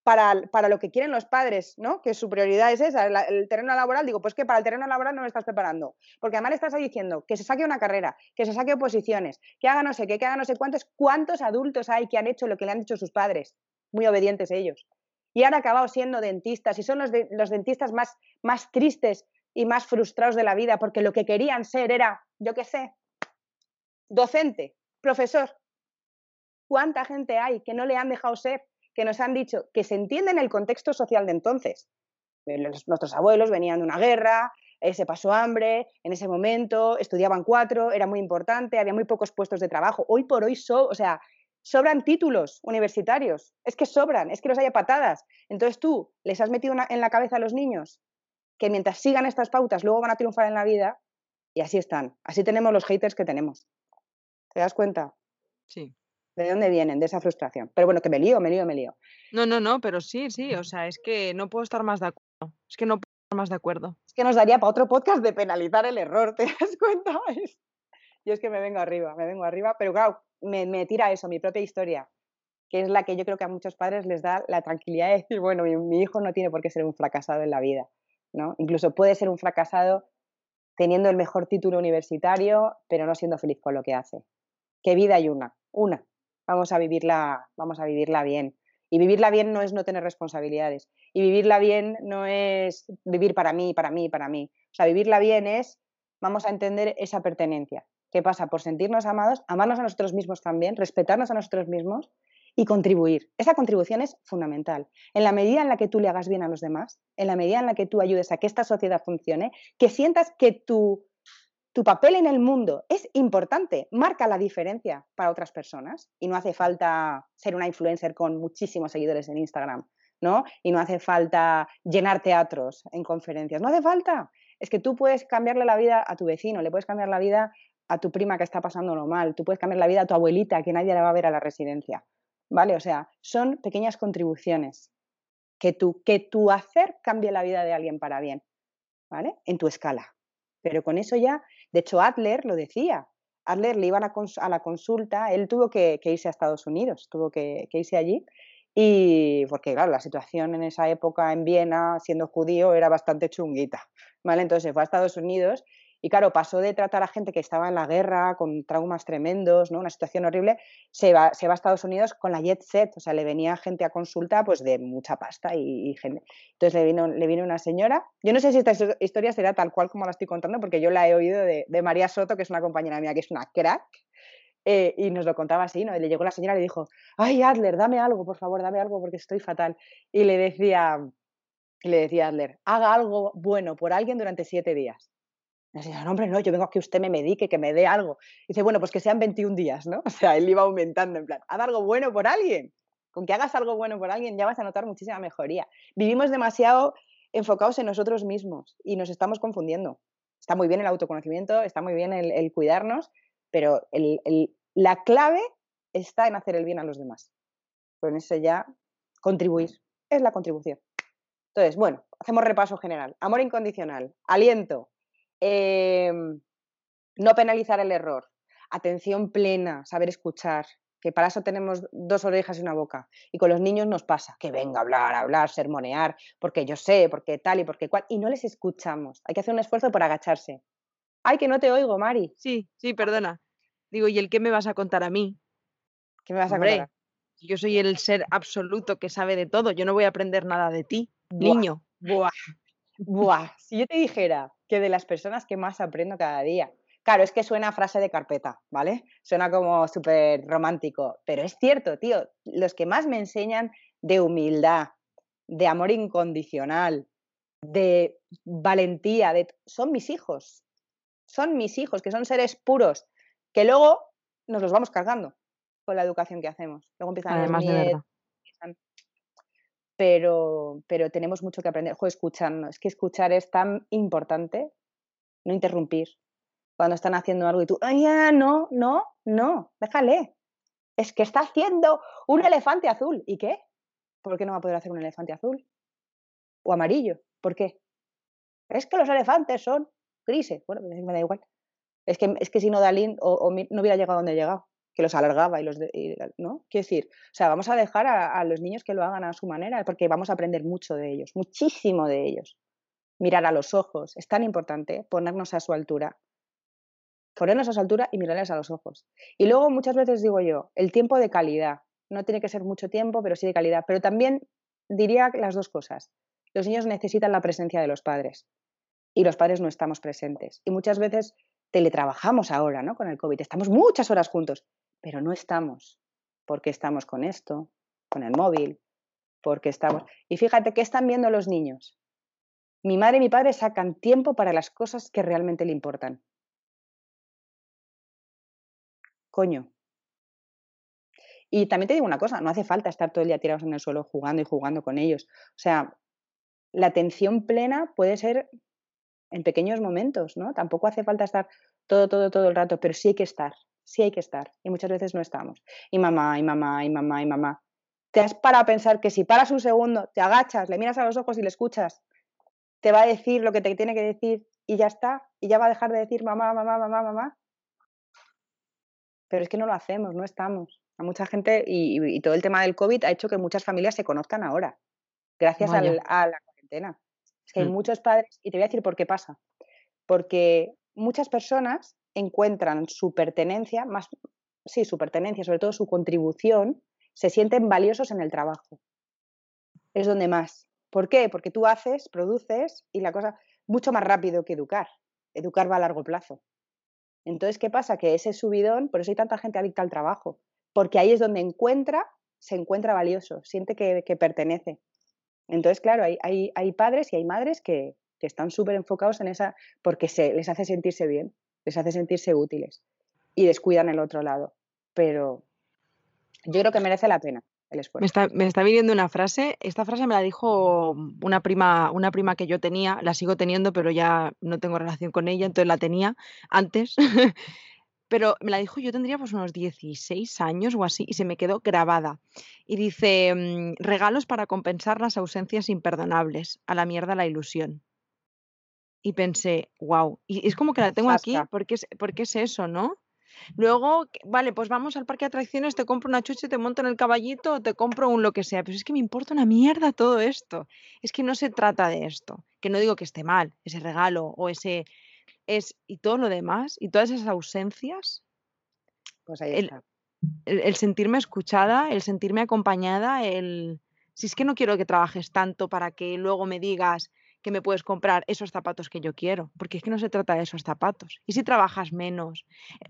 para, lo que quieren los padres, ¿no? Que su prioridad es esa, el, terreno laboral. Digo, pues que para el terreno laboral no lo estás preparando. Porque además estás diciendo que se saque una carrera, que se saque oposiciones, que haga no sé qué, que haga no sé cuántos. ¿Cuántos adultos hay que han hecho lo que le han dicho sus padres? Muy obedientes ellos. Y han acabado siendo dentistas y son los, los dentistas más, más tristes y más frustrados de la vida porque lo que querían ser era, yo qué sé, docente, profesor. ¿Cuánta gente hay que no le han dejado ser que nos han dicho que se entiende en el contexto social de entonces. Eh, nuestros abuelos venían de una guerra, eh, se pasó hambre en ese momento, estudiaban cuatro, era muy importante, había muy pocos puestos de trabajo. Hoy por hoy, sobran títulos universitarios, es que sobran, es que los haya patadas. Entonces tú les has metido en la cabeza a los niños que mientras sigan estas pautas luego van a triunfar en la vida y así están. Así tenemos los haters que tenemos. ¿Te das cuenta? Sí. ¿De dónde vienen? De esa frustración. Pero bueno, que me lío, me lío, me lío. No, no, no, pero sí, sí, o sea, es que no puedo estar más de acuerdo. Es que no puedo estar más de acuerdo. Es que nos daría para otro podcast de penalizar el error, ¿te das cuenta? Yo es que me vengo arriba, me vengo arriba, pero claro, me, tira eso, mi propia historia, que es la que yo creo que a muchos padres les da la tranquilidad de decir, bueno, mi, mi hijo no tiene por qué ser un fracasado en la vida, ¿no? Incluso puede ser un fracasado teniendo el mejor título universitario, pero no siendo feliz con lo que hace. ¿Qué vida hay una? Una vamos a vivirla, vamos a vivirla bien. Y vivirla bien no es no tener responsabilidades. Y vivirla bien no es vivir para mí, para mí, para mí. O sea, vivirla bien es, vamos a entender esa pertenencia. ¿Qué pasa? Por sentirnos amados, amarnos a nosotros mismos también, respetarnos a nosotros mismos y contribuir. Esa contribución es fundamental. En la medida en la que tú le hagas bien a los demás, en la medida en la que tú ayudes a que esta sociedad funcione, que sientas que tu tu papel en el mundo es importante, marca la diferencia para otras personas y no hace falta ser una influencer con muchísimos seguidores en Instagram, ¿no? Y no hace falta llenar teatros en conferencias, no hace falta. Es que tú puedes cambiarle la vida a tu vecino, le puedes cambiar la vida a tu prima que está pasándolo mal, tú puedes cambiar la vida a tu abuelita que nadie la va a ver a la residencia, ¿vale? O sea, son pequeñas contribuciones que tu, que tu hacer cambie la vida de alguien para bien, ¿vale? En tu escala. Pero con eso ya, de hecho, Adler lo decía. Adler le iban a, la consulta, él tuvo que, irse a Estados Unidos, tuvo que, irse allí. Y porque, claro, la situación en esa época en Viena, siendo judío, era bastante chunguita. ¿vale? Entonces fue a Estados Unidos y claro, pasó de tratar a gente que estaba en la guerra, con traumas tremendos, ¿no? una situación horrible, se va, se va a Estados Unidos con la jet set, o sea, le venía gente a consulta pues de mucha pasta y. Entonces le vino, le vino una señora, yo no sé si esta historia será tal cual como la estoy contando, porque yo la he oído de, María Soto, que es una compañera mía, que es una crack, eh, y nos lo contaba así, ¿no? Le llegó la señora y le dijo, ay, Adler, dame algo, por favor, dame algo porque estoy fatal. Y le decía, y le decía Adler, haga algo bueno por alguien durante siete días. No, hombre, no, yo vengo a que usted me medique, que me dé algo. Y dice, bueno, pues que sean 21 días, ¿no? O sea, él iba aumentando, en plan, haz algo bueno por alguien. Con que hagas algo bueno por alguien ya vas a notar muchísima mejoría. Vivimos demasiado enfocados en nosotros mismos y nos estamos confundiendo. Está muy bien el autoconocimiento, está muy bien el, cuidarnos, pero la clave está en hacer el bien a los demás. Con eso ya contribuir, es la contribución. Entonces, bueno, hacemos repaso general. Amor incondicional, aliento, Em, no penalizar el error, atención plena, saber escuchar, que para eso tenemos dos orejas y una boca. Y con los niños nos pasa, que venga a hablar, a hablar, sermonear, porque yo sé, porque tal y porque cual, y no les escuchamos. Hay que hacer un esfuerzo por agacharse. Ay, que no te oigo, Mari. Sí, sí, perdona. Digo, ¿y el qué me vas a contar a mí? ¿Qué me vas a contar? Yo soy el ser absoluto que sabe de todo. Yo no voy a aprender nada de ti, niño. Buah. Buah. Si yo te dijera que de las personas que más aprendo cada día. Claro, es que suena frase de carpeta, ¿vale? Suena como súper romántico, pero es cierto, tío, los que más me enseñan de humildad, de amor incondicional, de valentía, de son mis hijos, son mis hijos, que son seres puros, que luego nos los vamos cargando con la educación que hacemos. Luego empiezan Además a de pero, pero tenemos mucho que aprender. Joder. Es que escuchar es tan importante. No interrumpir. Cuando están haciendo algo y tú, ay, ya, no, no, no, déjale. Es que está haciendo un elefante azul. ¿Y qué? ¿Por qué no va a poder hacer un elefante azul? O amarillo. ¿Por qué? Es que los elefantes son grises. Bueno, pues me da igual. Es que, es que si no Dalín o, no hubiera llegado donde he llegado que los alargaba y los, ¿no? Quiero decir, o sea, vamos a dejar a, los niños que lo hagan a su manera porque vamos a aprender mucho de ellos, muchísimo de ellos. Mirar a los ojos, es tan importante ponernos a su altura, ponernos a su altura y mirarles a los ojos. Y luego muchas veces digo yo, el tiempo de calidad, no tiene que ser mucho tiempo, pero sí de calidad, pero también diría las dos cosas. Los niños necesitan la presencia de los padres y los padres no estamos presentes. Y muchas veces teletrabajamos ahora, ¿no? Con el COVID, estamos muchas horas juntos pero no estamos, porque estamos con esto, con el móvil, porque estamos... Y fíjate, ¿qué están viendo los niños? Mi madre y mi padre sacan tiempo para las cosas que realmente le importan. Coño. Y también te digo una cosa, no hace falta estar todo el día tirados en el suelo jugando y jugando con ellos. O sea, la atención plena puede ser en pequeños momentos, ¿no? Tampoco hace falta estar todo, todo, todo el rato, pero sí hay que estar sí hay que estar y muchas veces no estamos. Y mamá, y mamá, y mamá, y mamá. Te has parado a pensar que si paras un segundo, te agachas, le miras a los ojos y le escuchas, te va a decir lo que te tiene que decir y ya está, y ya va a dejar de decir mamá, mamá, mamá, mamá. Pero es que no lo hacemos, no estamos. A mucha gente y, todo el tema del COVID ha hecho que muchas familias se conozcan ahora, gracias a la cuarentena. Es que hay mm. muchos padres, y te voy a decir por qué pasa. Porque muchas personas encuentran su pertenencia, más, sí, su pertenencia, sobre todo su contribución, se sienten valiosos en el trabajo. Es donde más. ¿Por qué? Porque tú haces, produces y la cosa mucho más rápido que educar. Educar va a largo plazo. Entonces, ¿qué pasa? Que ese subidón, por eso hay tanta gente adicta al trabajo, porque ahí es donde encuentra, se encuentra valioso, siente que, pertenece. Entonces, claro, hay, hay, hay, padres y hay madres que, que están súper enfocados en esa, porque se les hace sentirse bien les hace sentirse útiles y descuidan el otro lado. Pero yo creo que merece la pena el esfuerzo. Me está, me está viniendo una frase, esta frase me la dijo una prima, una prima que yo tenía, la sigo teniendo, pero ya no tengo relación con ella, entonces la tenía antes. pero me la dijo, yo tendría pues unos 16 años o así, y se me quedó grabada. Y dice, mm, regalos para compensar las ausencias imperdonables, a la mierda la ilusión y pensé, wow, y es como que la tengo aquí porque es, porque es eso, ¿no? Luego, vale, pues vamos al parque de atracciones, te compro una chucha, te monto en el caballito, o te compro un lo que sea, pero es que me importa una mierda todo esto. Es que no se trata de esto, que no digo que esté mal, ese regalo o ese es y todo lo demás y todas esas ausencias. Pues ahí está. el sentirme escuchada, el sentirme acompañada, el si es que no quiero que trabajes tanto para que luego me digas, que me puedes comprar esos zapatos que yo quiero, porque es que no se trata de esos zapatos. ¿Y si trabajas menos?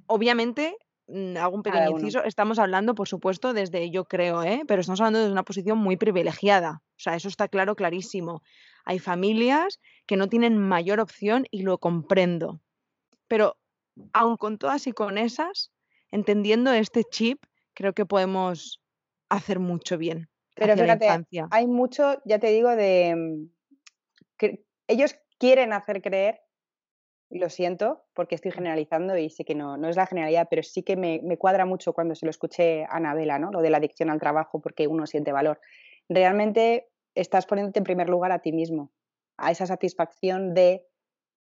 Obviamente, mm, algún pequeño inciso, estamos hablando, por supuesto, desde yo creo, ¿eh? pero estamos hablando desde una posición muy privilegiada. O sea, eso está claro, clarísimo. Hay familias que no tienen mayor opción y lo comprendo. Pero aun con todas y con esas, entendiendo este chip, creo que podemos hacer mucho bien. Pero fíjate, hay mucho, ya te digo, de, mm, ellos quieren hacer creer, lo siento porque estoy generalizando y sé que no, no es la generalidad, pero sí que me, cuadra mucho cuando se lo escuché a Anabela, ¿no? lo de la adicción al trabajo porque uno siente valor. Realmente estás poniéndote en primer lugar a ti mismo, a esa satisfacción de,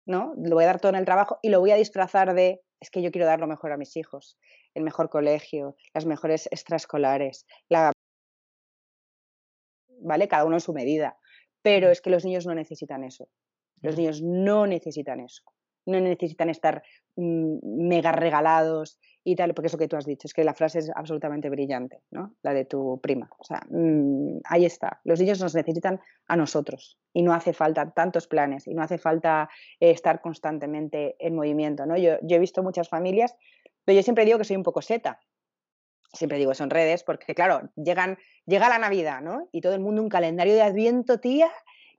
¿no? Lo voy a dar todo en el trabajo y lo voy a disfrazar de, es que yo quiero dar lo mejor a mis hijos, el mejor colegio, las mejores extraescolares, la... ¿vale? Cada uno en su medida. Pero es que los niños no necesitan eso. Los niños no necesitan eso. No necesitan estar mm, mega regalados y tal, porque es lo que tú has dicho, es que la frase es absolutamente brillante, ¿no? La de tu prima. O sea, mm, ahí está. Los niños nos necesitan a nosotros y no hace falta tantos planes y no hace falta eh, estar constantemente en movimiento, ¿no? Yo, yo he visto muchas familias, pero yo siempre digo que soy un poco seta, siempre digo son redes, porque claro, llegan, llega la Navidad, ¿no? Y todo el mundo un calendario de Adviento, tía,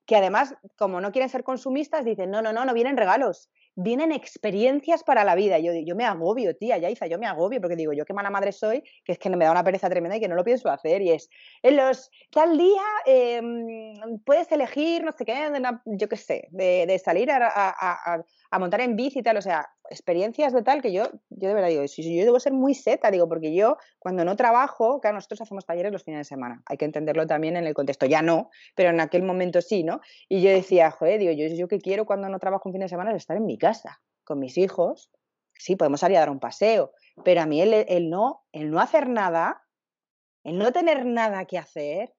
que además, como no quieren ser consumistas, dicen, no, no, no, no vienen regalos, vienen experiencias para la vida. Yo, yo me agobio, tía, Yaiza, yo me agobio, porque digo, yo qué mala madre soy, que es que me da una pereza tremenda y que no lo pienso hacer. Y es, en los, tal día em, puedes elegir, no sé qué, yo qué sé, de, salir a, a, montar en bici y tal, o sea, experiencias de tal que yo, yo de verdad digo, si yo debo ser muy seta, digo, porque yo cuando no trabajo, claro, nosotros hacemos talleres los fines de semana, hay que entenderlo también en el contexto, ya no, pero en aquel momento sí, ¿no? Y yo decía, joder, digo, yo, yo que quiero cuando no trabajo un fin de semana es estar en mi casa, con mis hijos, sí, podemos salir a dar un paseo, pero a mí el, el no, el no hacer nada, el no tener nada que hacer,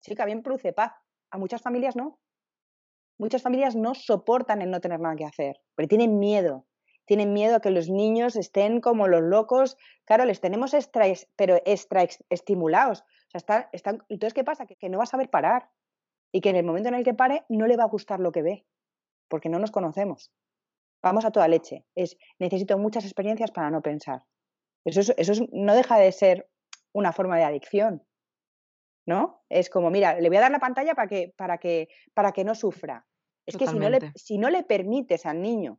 sí que bien produce paz, a muchas familias no. Muchas familias no soportan el no tener nada que hacer, porque tienen miedo tienen miedo a que los niños estén como los locos. Claro, les tenemos extra, pero extra estimulados. O sea, están, están, entonces, ¿qué pasa? Que, que no va a saber parar. Y que en el momento en el que pare no le va a gustar lo que ve, porque no nos conocemos. Vamos a toda leche. Es necesito muchas experiencias para no pensar. Eso, eso no deja de ser una forma de adicción. ¿No? Es como, mira, le voy a dar la pantalla para que, para que, para que no sufra. Es que si no, le, si no le permites al niño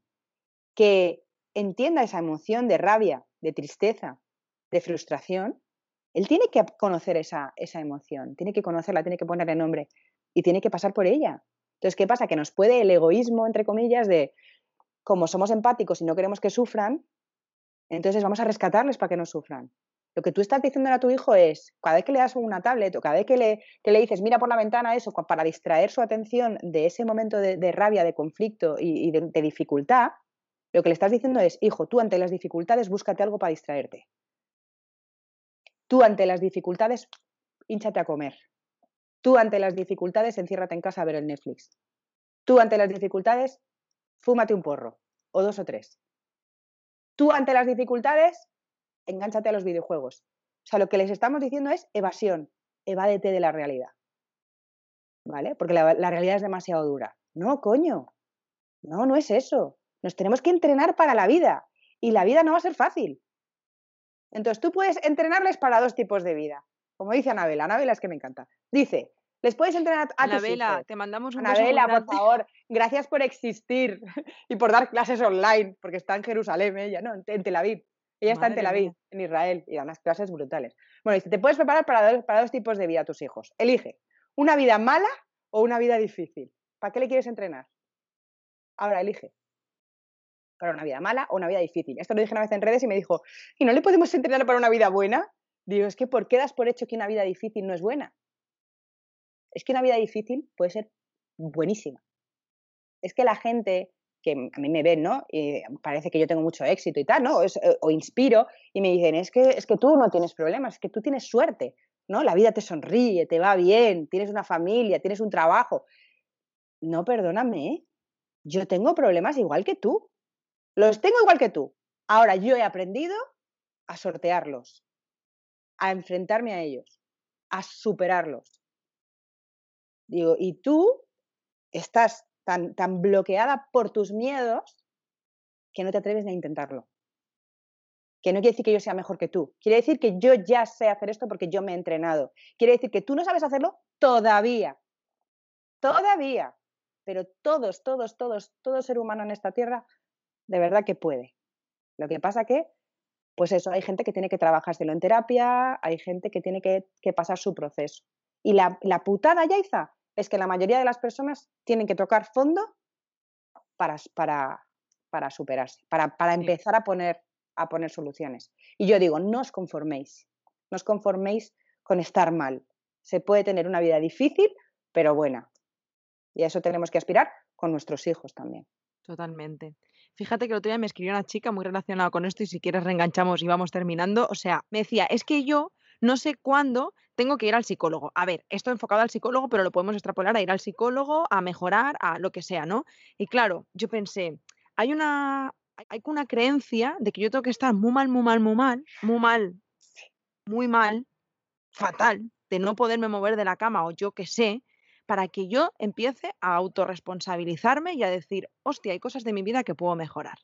que entienda esa emoción de rabia, de tristeza, de frustración, él tiene que conocer esa, esa emoción, tiene que conocerla, tiene que ponerle nombre y tiene que pasar por ella. Entonces, ¿qué pasa? Que nos puede el egoísmo, entre comillas, de como somos empáticos y no queremos que sufran, entonces vamos a rescatarles para que no sufran. Lo que tú estás diciendo a tu hijo es, cada vez que le das una tablet o cada vez que le, le dices, mira por la ventana eso, para distraer su atención de ese momento de, rabia, de conflicto y, de, dificultad, lo que le estás diciendo es, hijo, tú ante las dificultades búscate algo para distraerte. Tú ante las dificultades, hinchate a comer. Tú ante las dificultades, enciérrate en casa a ver el Netflix. Tú ante las dificultades, fúmate un porro, o dos o tres. Tú ante las dificultades, engánchate a los videojuegos. O sea, lo que les estamos diciendo es evasión, evádete de la realidad. ¿Vale? Porque la, la realidad es demasiado dura. No, coño. No, no es eso. Nos tenemos que entrenar para la vida y la vida no va a ser fácil. Entonces tú puedes entrenarles para dos tipos de vida. Como dice Anabela, Anabela es que me encanta. Dice, les puedes entrenar a Anabela, te mandamos un Anabela, por favor, gracias por existir y por dar clases online, porque está en Jerusalén ella, ¿no? En Tel Aviv. Ella está en Tel Aviv, en Israel, y da unas clases brutales. Bueno, dice, te puedes preparar para dos, para dos tipos de vida a tus hijos. Elige, una vida mala o una vida difícil. ¿Para qué le quieres entrenar? Ahora, elige para una vida mala o una vida difícil. Esto lo dije una vez en redes y me dijo, ¿y no le podemos entrenar para una vida buena? Digo, es que ¿por qué das por hecho que una vida difícil no es buena? Es que una vida difícil puede ser buenísima. Es que la gente que a mí me ven, ¿no? Y parece que yo tengo mucho éxito y tal, ¿no? Eh, o, inspiro y me dicen, es que, es que tú no tienes problemas, es que tú tienes suerte, ¿no? La vida te sonríe, te va bien, tienes una familia, tienes un trabajo. No, perdóname, ¿eh? yo tengo problemas igual que tú. Los tengo igual que tú. Ahora yo he aprendido a sortearlos, a enfrentarme a ellos, a superarlos. Digo, y tú estás tan, bloqueada por tus miedos que no te atreves a intentarlo. Que no quiere decir que yo sea mejor que tú. Quiere decir que yo ya sé hacer esto porque yo me he entrenado. Quiere decir que tú no sabes hacerlo todavía. Todavía. Pero todos, todos, todos, todo ser humano en esta tierra de verdad que puede. Lo que pasa que, pues eso, hay gente que tiene que trabajárselo en terapia, hay gente que tiene que, pasar su proceso. Y la, la putada, Yaiza, es que la mayoría de las personas tienen que tocar fondo para, para, para superarse, para, para empezar a poner, a poner soluciones. Y yo digo, no os conforméis, no os conforméis con estar mal. Se puede tener una vida difícil, pero buena. Y a eso tenemos que aspirar con nuestros hijos también. Totalmente. Fíjate que el otro día me escribió una chica muy relacionada con esto y si quieres reenganchamos y vamos terminando. O sea, me decía, es que yo no sé cuándo tengo que ir al psicólogo. A ver, esto enfocado al psicólogo, pero lo podemos extrapolar a ir al psicólogo, a mejorar, a lo que sea, ¿no? Y claro, yo pensé, hay una, hay una creencia de que yo tengo que estar muy mal, muy mal, muy mal, muy mal, muy mal, fatal, de no poderme mover de la cama o yo qué sé, para que yo empiece a autorresponsabilizarme y a decir, hostia, hay cosas de mi vida que puedo mejorar.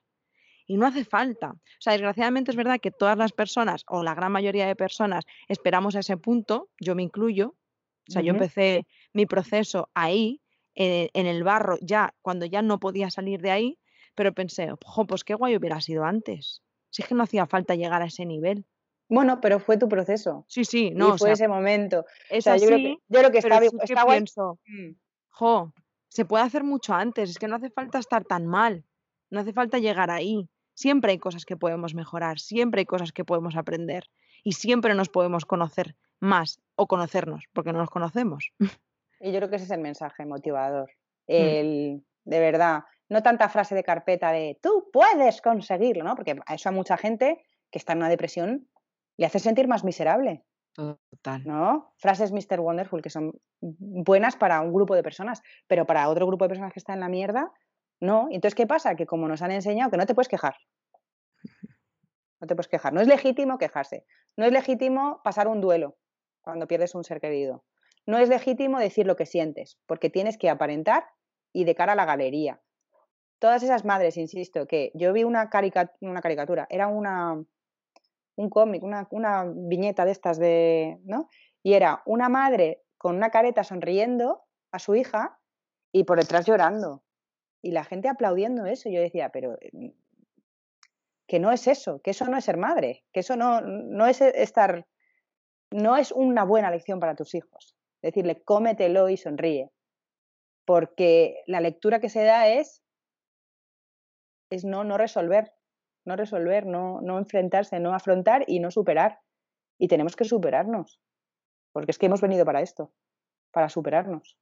Y no hace falta. O sea, desgraciadamente es verdad que todas las personas, o la gran mayoría de personas, esperamos a ese punto, yo me incluyo. O sea, yo empecé mi proceso ahí en, en el barro ya, cuando ya no podía salir de ahí, pero pensé, ojo, pues qué guay hubiera sido antes. Si es que no hacía falta llegar a ese nivel. Bueno, pero fue tu proceso. Sí, sí, no. y o fue sea, ese momento. es O sea, yo creo que, yo creo que pero está, bi- sí que está guay. pienso, Mm. jo, se puede hacer mucho antes, es que no hace falta estar tan mal, no hace falta llegar ahí. Siempre hay cosas que podemos mejorar, siempre hay cosas que podemos aprender y siempre nos podemos conocer más o conocernos, porque no nos conocemos. Y yo creo que ese es el mensaje motivador. Mm. El, de verdad, no tanta frase de carpeta de tú puedes conseguirlo, ¿no? Porque a eso a mucha gente que está en una depresión le hace sentir más miserable, Total. ¿no? Frases Mr. Wonderful que son buenas para un grupo de personas, pero para otro grupo de personas que está en la mierda, no. Entonces, ¿qué pasa? Que como nos han enseñado que no te puedes quejar. No te puedes quejar. No es legítimo quejarse. No es legítimo pasar un duelo cuando pierdes un ser querido. No es legítimo decir lo que sientes, porque tienes que aparentar y de cara a la galería. Todas esas madres, insisto, que yo vi una, carica- una caricatura, era una, un cómic, una, una viñeta de estas de, ¿no? Y era una madre con una careta sonriendo a su hija y por detrás llorando. Y la gente aplaudiendo eso. Yo decía, pero mm, que no es eso, que eso no es ser madre, que eso no, no es estar, no es una buena lección para tus hijos. Decirle, cómetelo y sonríe. Porque la lectura que se da es, es no, no resolver, no resolver, no, no enfrentarse, no afrontar y no superar. Y tenemos que superarnos. Porque es que hemos venido para esto, para superarnos.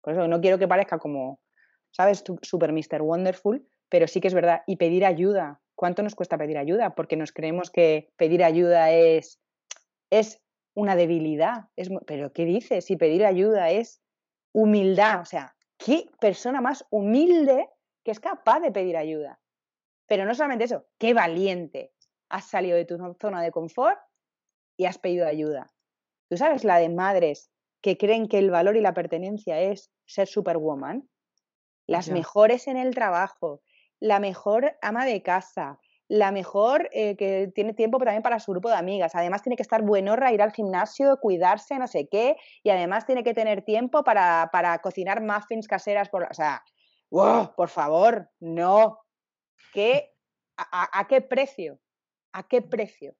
Por eso no quiero que parezca como, ¿sabes? Super Mr. Wonderful, pero sí que es verdad. Y pedir ayuda. ¿Cuánto nos cuesta pedir ayuda? Porque nos creemos que pedir ayuda es, es una debilidad. Es, pero ¿qué dices? Si pedir ayuda es humildad. O sea, ¿qué persona más humilde que es capaz de pedir ayuda? Pero no solamente eso, qué valiente. Has salido de tu zo- zona de confort y has pedido ayuda. ¿Tú sabes la de madres que creen que el valor y la pertenencia es ser superwoman? Las mejores en el trabajo, la mejor ama de casa, la mejor eh, que tiene tiempo también para su grupo de amigas. Además tiene que estar buenorra, ir al gimnasio, cuidarse, no sé qué. Y además tiene que tener tiempo para, para cocinar muffins caseras. Por, o sea, ¡wow! por favor, no. ¿Qué, a- a qué precio? ¿A qué precio?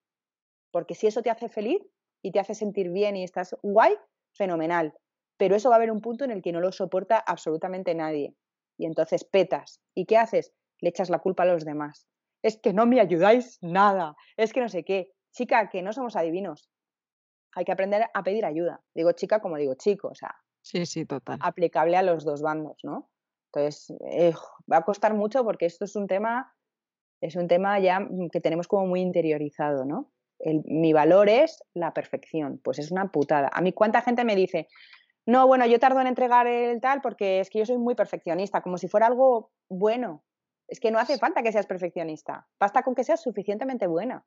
Porque si eso te hace feliz y te hace sentir bien y estás guay, fenomenal. Pero eso va a haber un punto en el que no lo soporta absolutamente nadie. Y entonces petas. ¿Y qué haces? Le echas la culpa a los demás. Es que no me ayudáis nada. Es que no sé qué. Chica, que no somos adivinos. Hay que aprender a pedir ayuda. Digo chica como digo chico. O sea, Sí, sí, total. aplicable a los dos bandos, ¿no? Entonces, eh, va a costar mucho porque esto es un tema, es un tema ya que tenemos como muy interiorizado, ¿no? El- mi valor es la perfección, pues es una putada. A mí, ¿cuánta gente me dice, no, bueno, yo tardo en entregar el tal porque es que yo soy muy perfeccionista, como si fuera algo bueno. Es que no hace falta que seas perfeccionista, basta con que seas suficientemente buena.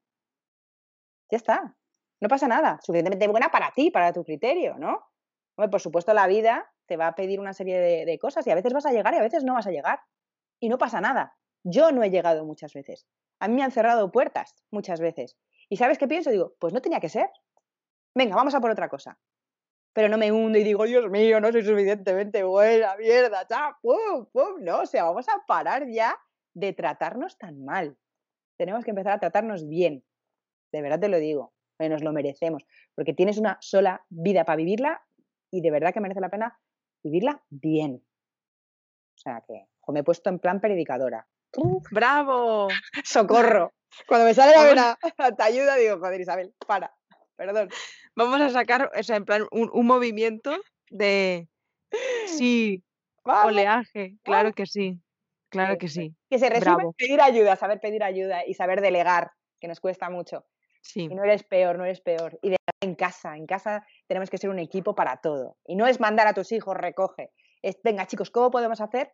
Ya está, no pasa nada, suficientemente buena para ti, para tu criterio, ¿no? Hombre, por supuesto, la vida te va a pedir una serie de, de cosas y a veces vas a llegar y a veces no vas a llegar. Y no pasa nada. Yo no he llegado muchas veces. A mí me han cerrado puertas muchas veces. ¿Y sabes qué pienso? Digo, pues no tenía que ser. Venga, vamos a por otra cosa. Pero no me hundo y digo, Dios mío, no soy suficientemente buena, mierda, cha, pum, pum. No, o sea, vamos a parar ya de tratarnos tan mal. Tenemos que empezar a tratarnos bien. De verdad te lo digo. Nos lo merecemos. Porque tienes una sola vida para vivirla y de verdad que merece la pena vivirla bien. O sea que jo, me he puesto en plan predicadora. ¡Uf! ¡Bravo! ¡Socorro! Cuando me sale la vena, te ayuda, digo, joder, Isabel, para. Perdón. Vamos a sacar, o sea, en plan, un, un movimiento de sí, Vamos. oleaje. Claro que sí. Claro Sí, que sí. Que se resume en pedir ayuda, saber pedir ayuda y saber delegar, que nos cuesta mucho. Sí. Y no eres peor, no eres peor. Y de en casa, en casa tenemos que ser un equipo para todo. Y no es mandar a tus hijos, recoge. Es, venga, chicos, ¿cómo podemos hacer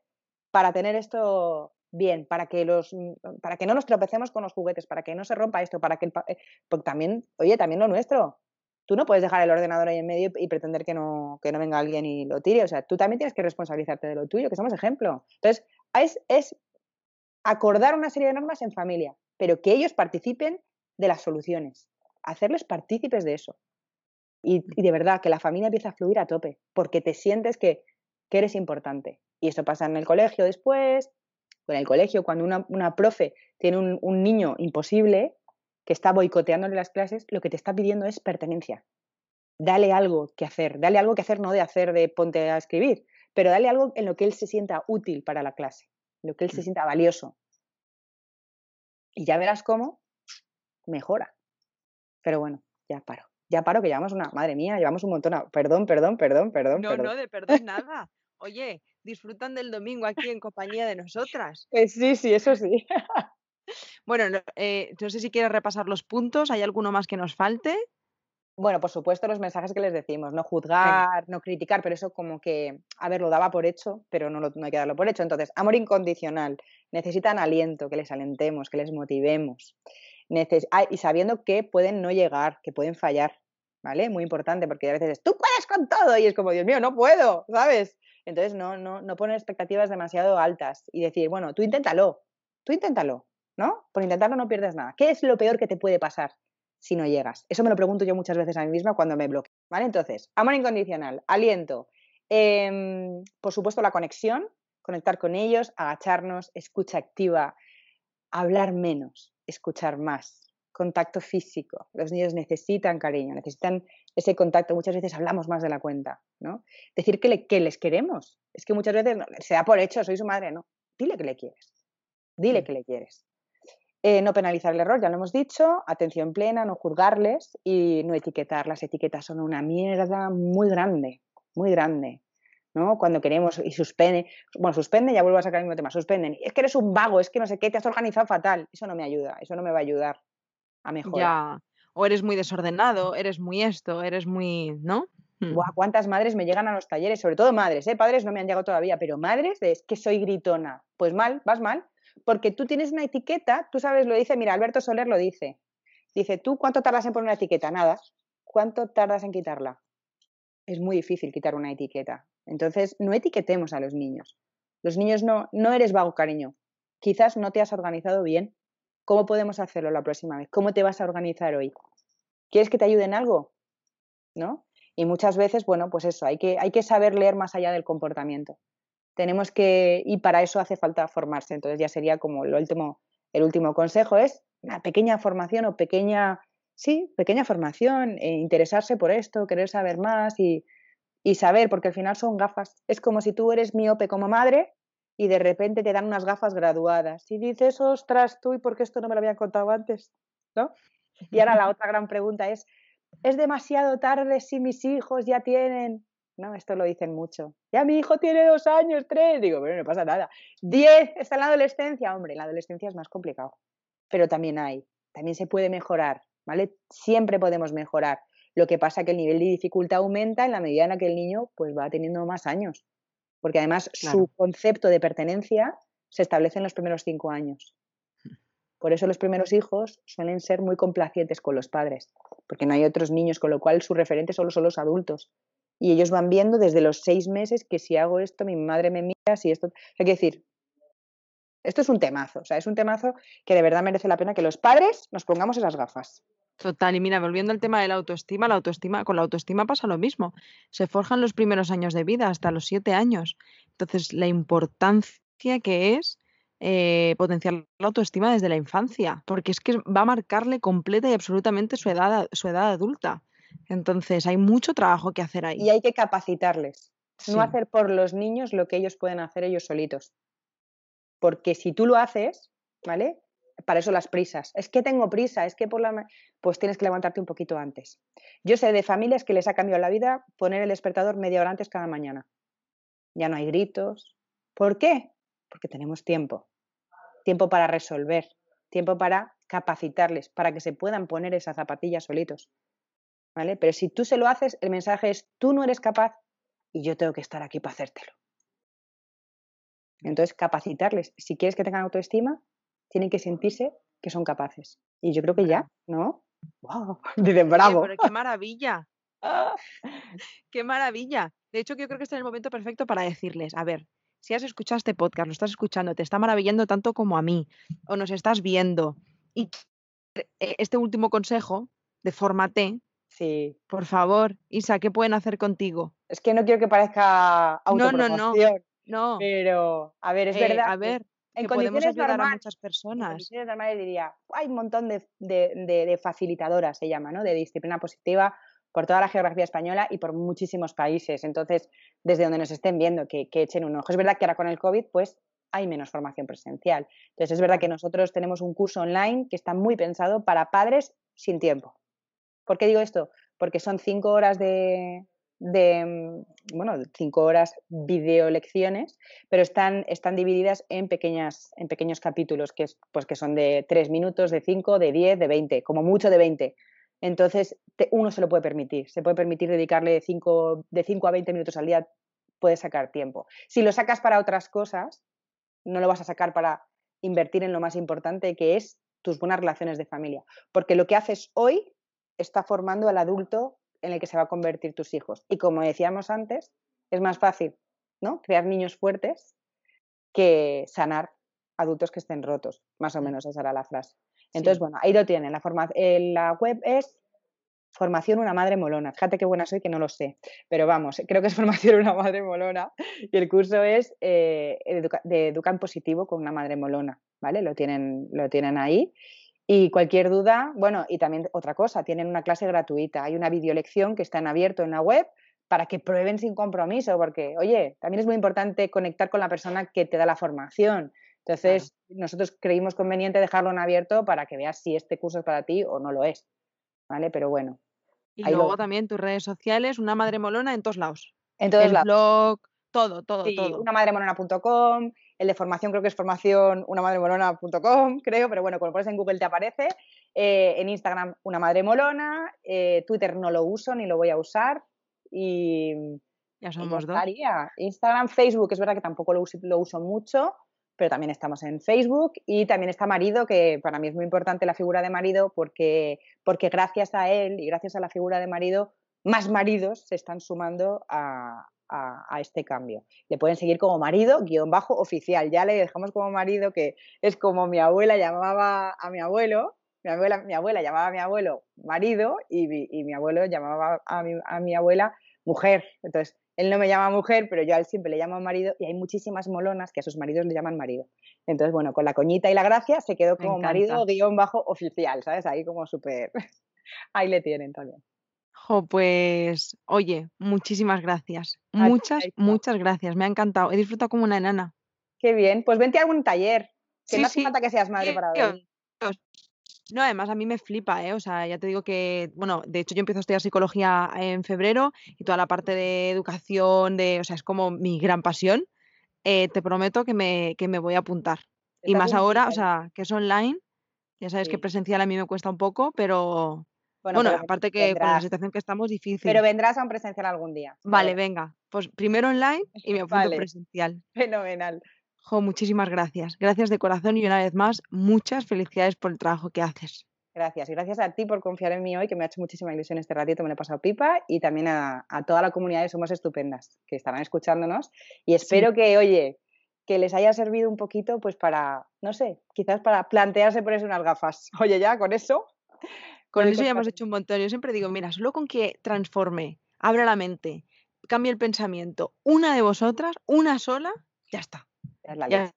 para tener esto bien? Para que, los, para que no nos tropecemos con los juguetes, para que no se rompa esto, para que el... pa- eh, Porque también, oye, también lo nuestro. Tú no puedes dejar el ordenador ahí en medio y pretender que no, que no venga alguien y lo tire. O sea, tú también tienes que responsabilizarte de lo tuyo, que somos ejemplo. Entonces, es, es acordar una serie de normas en familia, pero que ellos participen de las soluciones, hacerles partícipes de eso. Y, y de verdad, que la familia empieza a fluir a tope, porque te sientes que que eres importante. Y eso pasa en el colegio después, o en el colegio, cuando una, una profe tiene un, un niño imposible que está boicoteándole las clases, lo que te está pidiendo es pertenencia. Dale algo que hacer, dale algo que hacer, no de hacer de ponte a escribir, pero dale algo en lo que él se sienta útil para la clase, en lo que él se Mm. sienta valioso. Y ya verás cómo mejora. Pero bueno, ya paro. Ya paro, que llevamos una, madre mía, llevamos un montón. a- Perdón, perdón, perdón, perdón, No, perdón. no, de perdón nada. Oye, disfrutan del domingo aquí en compañía de nosotras. Eh, sí, sí, eso sí. Bueno, no, eh, no sé si quieres repasar los puntos. ¿Hay alguno más que nos falte? Bueno, por supuesto, los mensajes que les decimos, no juzgar, no criticar, pero eso como que, a ver, lo daba por hecho, pero no, lo- no hay que darlo por hecho. Entonces, amor incondicional, necesitan aliento, que les alentemos, que les motivemos. Neces- ah, y sabiendo que pueden no llegar, que pueden fallar, ¿vale? Muy importante, porque a veces es, tú puedes con todo, y es como, Dios mío, no puedo, ¿sabes? Entonces, no, no, no poner expectativas demasiado altas y decir, bueno, tú inténtalo, tú inténtalo, ¿no? Por intentarlo no pierdes nada. ¿Qué es lo peor que te puede pasar? si no llegas? Eso me lo pregunto yo muchas veces a mí misma cuando me bloqueo. ¿Vale? Entonces, amor incondicional, aliento, em, por supuesto la conexión, conectar con ellos, agacharnos, escucha activa, hablar menos, escuchar más, contacto físico. Los niños necesitan cariño, necesitan ese contacto. Muchas veces hablamos más de la cuenta, ¿no? Decir que, le- que les queremos. Es que muchas veces no- se da por hecho, soy su madre, no. Dile que le quieres. Dile que le quieres. Eh, no penalizar el error, ya lo hemos dicho, atención plena, no juzgarles y no etiquetar. Las etiquetas son una mierda muy grande, muy grande. ¿no? Cuando queremos y suspende, bueno, suspende, ya vuelvo a sacar el mismo tema, suspenden. Es que eres un vago, es que no sé qué, te has organizado fatal. Eso no me ayuda, eso no me va a ayudar a mejorar. Ya. O eres muy desordenado, eres muy esto, eres muy. ¿No? Hmm. Buah, ¿Cuántas madres me llegan a los talleres? Sobre todo madres, ¿eh? Padres no me han llegado todavía, pero madres de es que soy gritona. Pues mal, vas mal, porque tú tienes una etiqueta, tú sabes, lo dice, mira, Alberto Soler lo dice. Dice, ¿tú cuánto tardas en poner una etiqueta? Nada. ¿Cuánto tardas en quitarla? Es muy difícil quitar una etiqueta. Entonces, no etiquetemos a los niños. Los niños no, no eres vago, cariño. Quizás no te has organizado bien. ¿Cómo podemos hacerlo la próxima vez? ¿Cómo te vas a organizar hoy? ¿Quieres que te ayude en algo? ¿No? Y muchas veces, bueno, pues eso, hay que, hay que saber leer más allá del comportamiento. Tenemos que, y para eso hace falta formarse. Entonces ya sería como el último, el último consejo es una pequeña formación o pequeña, sí, pequeña formación, eh, interesarse por esto, querer saber más y, y saber, porque al final son gafas. Es como si tú eres miope como madre y de repente te dan unas gafas graduadas y dices, ostras, tú, ¿y por qué esto no me lo habían contado antes? ¿No? Y ahora la otra gran pregunta es, ¿es demasiado tarde si mis hijos ya tienen? No, esto lo dicen mucho. Ya mi hijo tiene dos años, tres. Digo, pero no pasa nada. Diez, está en la adolescencia. Hombre, la adolescencia es más complicado. Pero también hay, también se puede mejorar, ¿vale? Siempre podemos mejorar. Lo que pasa es que el nivel de dificultad aumenta en la medida en la que el niño pues, va teniendo más años. Porque además Claro. su concepto de pertenencia se establece en los primeros cinco años. Por eso los primeros hijos suelen ser muy complacientes con los padres, porque no hay otros niños, con lo cual su referente solo son los adultos. Y ellos van viendo desde los seis meses que si hago esto, mi madre me mira, si esto... Hay que decir, esto es un temazo, o sea, es un temazo que de verdad merece la pena que los padres nos pongamos esas gafas. Total, y mira, volviendo al tema de la autoestima, la autoestima, con la autoestima pasa lo mismo. Se forjan los primeros años de vida, hasta los siete años. Entonces, la importancia que es eh, potenciar la autoestima desde la infancia, porque es que va a marcarle completa y absolutamente su edad, su edad adulta. Entonces, hay mucho trabajo que hacer ahí. Y hay que capacitarles, Sí. no hacer por los niños lo que ellos pueden hacer ellos solitos. Porque si tú lo haces, ¿vale? Para eso las prisas. Es que tengo prisa, es que por la... Pues tienes que levantarte un poquito antes. Yo sé de familias que les ha cambiado la vida poner el despertador media hora antes cada mañana. Ya no hay gritos. ¿Por qué? Porque tenemos tiempo. Tiempo para resolver, tiempo para capacitarles, para que se puedan poner esas zapatillas solitos. ¿Vale? Pero si tú se lo haces, el mensaje es, tú no eres capaz y yo tengo que estar aquí para hacértelo. Entonces, capacitarles. Si quieres que tengan autoestima, tienen que sentirse que son capaces. Y yo creo que ya, ¿no? ¡Wow! Dicen, Oye, bravo. pero qué maravilla, qué maravilla. De hecho, yo creo que este es el momento perfecto para decirles, a ver, si has escuchado este podcast, lo estás escuchando, te está maravillando tanto como a mí, o nos estás viendo, y eh, este último consejo de fórmate, Sí, por favor, Isa, ¿qué pueden hacer contigo? Es que no quiero que parezca autopromoción. No, no, no. No. Pero, a ver, es Eh, verdad. a ver, en que podemos condiciones ayudar a normales, muchas en personas. condiciones normales diría, hay un montón de, de- de- de facilitadoras, se llama, ¿no? De disciplina positiva por toda la geografía española y por muchísimos países. Entonces, desde donde nos estén viendo, que, echen un ojo. Es verdad que ahora con el COVID, pues hay menos formación presencial. Entonces, es verdad que nosotros tenemos un curso online que está muy pensado para padres sin tiempo. ¿Por qué digo esto? Porque son cinco horas de, de, mm, bueno, cinco horas video lecciones, pero están, están divididas en, pequeñas, en pequeños capítulos, que, es, pues que son de tres minutos, de cinco, de diez, de veinte, como mucho de veinte. Entonces, te- uno se lo puede permitir, se puede permitir dedicarle cinco, de 5 a 20 minutos al día, puedes sacar tiempo. Si lo sacas para otras cosas, no lo vas a sacar para invertir en lo más importante, que es tus buenas relaciones de familia. Porque lo que haces hoy está formando al adulto en el que se va a convertir tus hijos. Y como decíamos antes, es más fácil ¿no? crear niños fuertes que sanar adultos que estén rotos. Más o menos esa era la frase. Entonces, bueno, ahí lo tienen. La, forma- eh, la web es Formación Una Madre Molona. Fíjate qué buena soy que no lo sé. Pero vamos, creo que es Formación Una Madre Molona. Y el curso es eh, de Educa en Positivo con una Madre Molona. ¿Vale? Lo tienen, lo tienen ahí. Y cualquier duda, bueno, y también otra cosa, tienen una clase gratuita. Hay una videolección que está en abierto en la web para que prueben sin compromiso, porque, oye, también es muy importante conectar con la persona que te da la formación. Entonces, nosotros creímos conveniente dejarlo en abierto para que veas si este curso es para ti o no lo es. ¿Vale? Pero bueno, Y lo- luego también tus redes sociales, una madre molona en todos lados. en todos el lados. blog, todo, todo, Sí, todo. unamadremolona.com, el de formación creo que es formación unamadremolona.com, creo, pero bueno, cuando pones en Google te aparece. Eh, en Instagram, una madre molona. eh, Twitter no lo uso ni lo voy a usar. Y, Ya somos dos. Instagram, Facebook, es verdad que tampoco lo uso, lo uso mucho, pero también estamos en Facebook. Y también está marido, que para mí es muy importante la figura de marido, porque, porque gracias a él y gracias a la figura de marido, más maridos se están sumando a, a- este cambio. Le pueden seguir como marido, guion bajo oficial. Ya le dejamos como marido, que es como mi abuela llamaba a mi abuelo. Mi abuela, mi abuela llamaba a mi abuelo marido y, y mi abuelo llamaba a mi, a mi abuela mujer. Entonces, él no me llama mujer, pero yo a él siempre le llamo marido y hay muchísimas molonas que a sus maridos le llaman marido. Entonces, bueno, con la coñita y la gracia se quedó como marido guion bajo oficial, ¿sabes? Ahí como súper... Ahí le tienen también. Jo, pues, oye, muchísimas gracias. Muchas, muchas gracias. Me ha encantado. He disfrutado como una enana. Qué bien. Pues vente a algún taller. Que Sí, no hace sí. falta que seas madre para venir. No, además a mí me flipa, ¿eh? O sea, ya te digo que, bueno, de hecho yo empiezo a estudiar psicología en febrero y toda la parte de educación, de, o sea, es como mi gran pasión. Eh, te prometo que me, que me voy a apuntar. Y más ahora, o pique. sea, que es online. Ya sabes que Sí. presencial a mí me cuesta un poco, pero Bueno, bueno, pero aparte que con la vendrás. situación que estamos, difícil. Pero vendrás a un presencial algún día. Vale, verás. venga. Pues primero online y me apunto Vale. presencial. Fenomenal. Jo, muchísimas gracias. Gracias de corazón y una vez más, muchas felicidades por el trabajo que haces. Gracias. Y gracias a ti por confiar en mí hoy, que me ha hecho muchísima ilusión este ratito, me lo he pasado pipa. Y también a, a toda la comunidad de Somos Estupendas, que estarán escuchándonos. Y espero que, oye, que les haya servido un poquito, pues para, no sé, quizás para plantearse ponerse unas gafas. Oye, ya, con eso. Con el eso ya hemos hecho un montón. Yo siempre digo, mira, solo con que transforme, abra la mente, cambie el pensamiento, una de vosotras, una sola, ya está. Es la leche.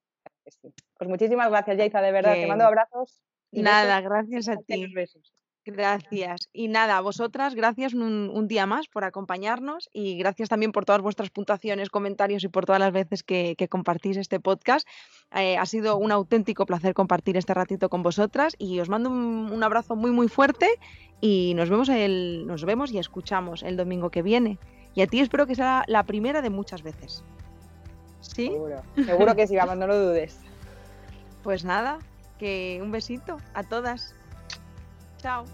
Pues muchísimas gracias, Yaiza, de verdad. Te mando abrazos. y. Nada, gracias a ti. besos. Gracias. Y nada, a vosotras, gracias un, un día más por acompañarnos y gracias también por todas vuestras puntuaciones, comentarios y por todas las veces que, que compartís este podcast. Eh, ha sido un auténtico placer compartir este ratito con vosotras y os mando un, un abrazo muy muy fuerte y nos vemos, el, nos vemos y escuchamos el domingo que viene. Y a ti espero que sea la primera de muchas veces. Sí. Seguro, Seguro que sí, vamos, no lo dudes. Pues nada, que un besito a todas. Chao.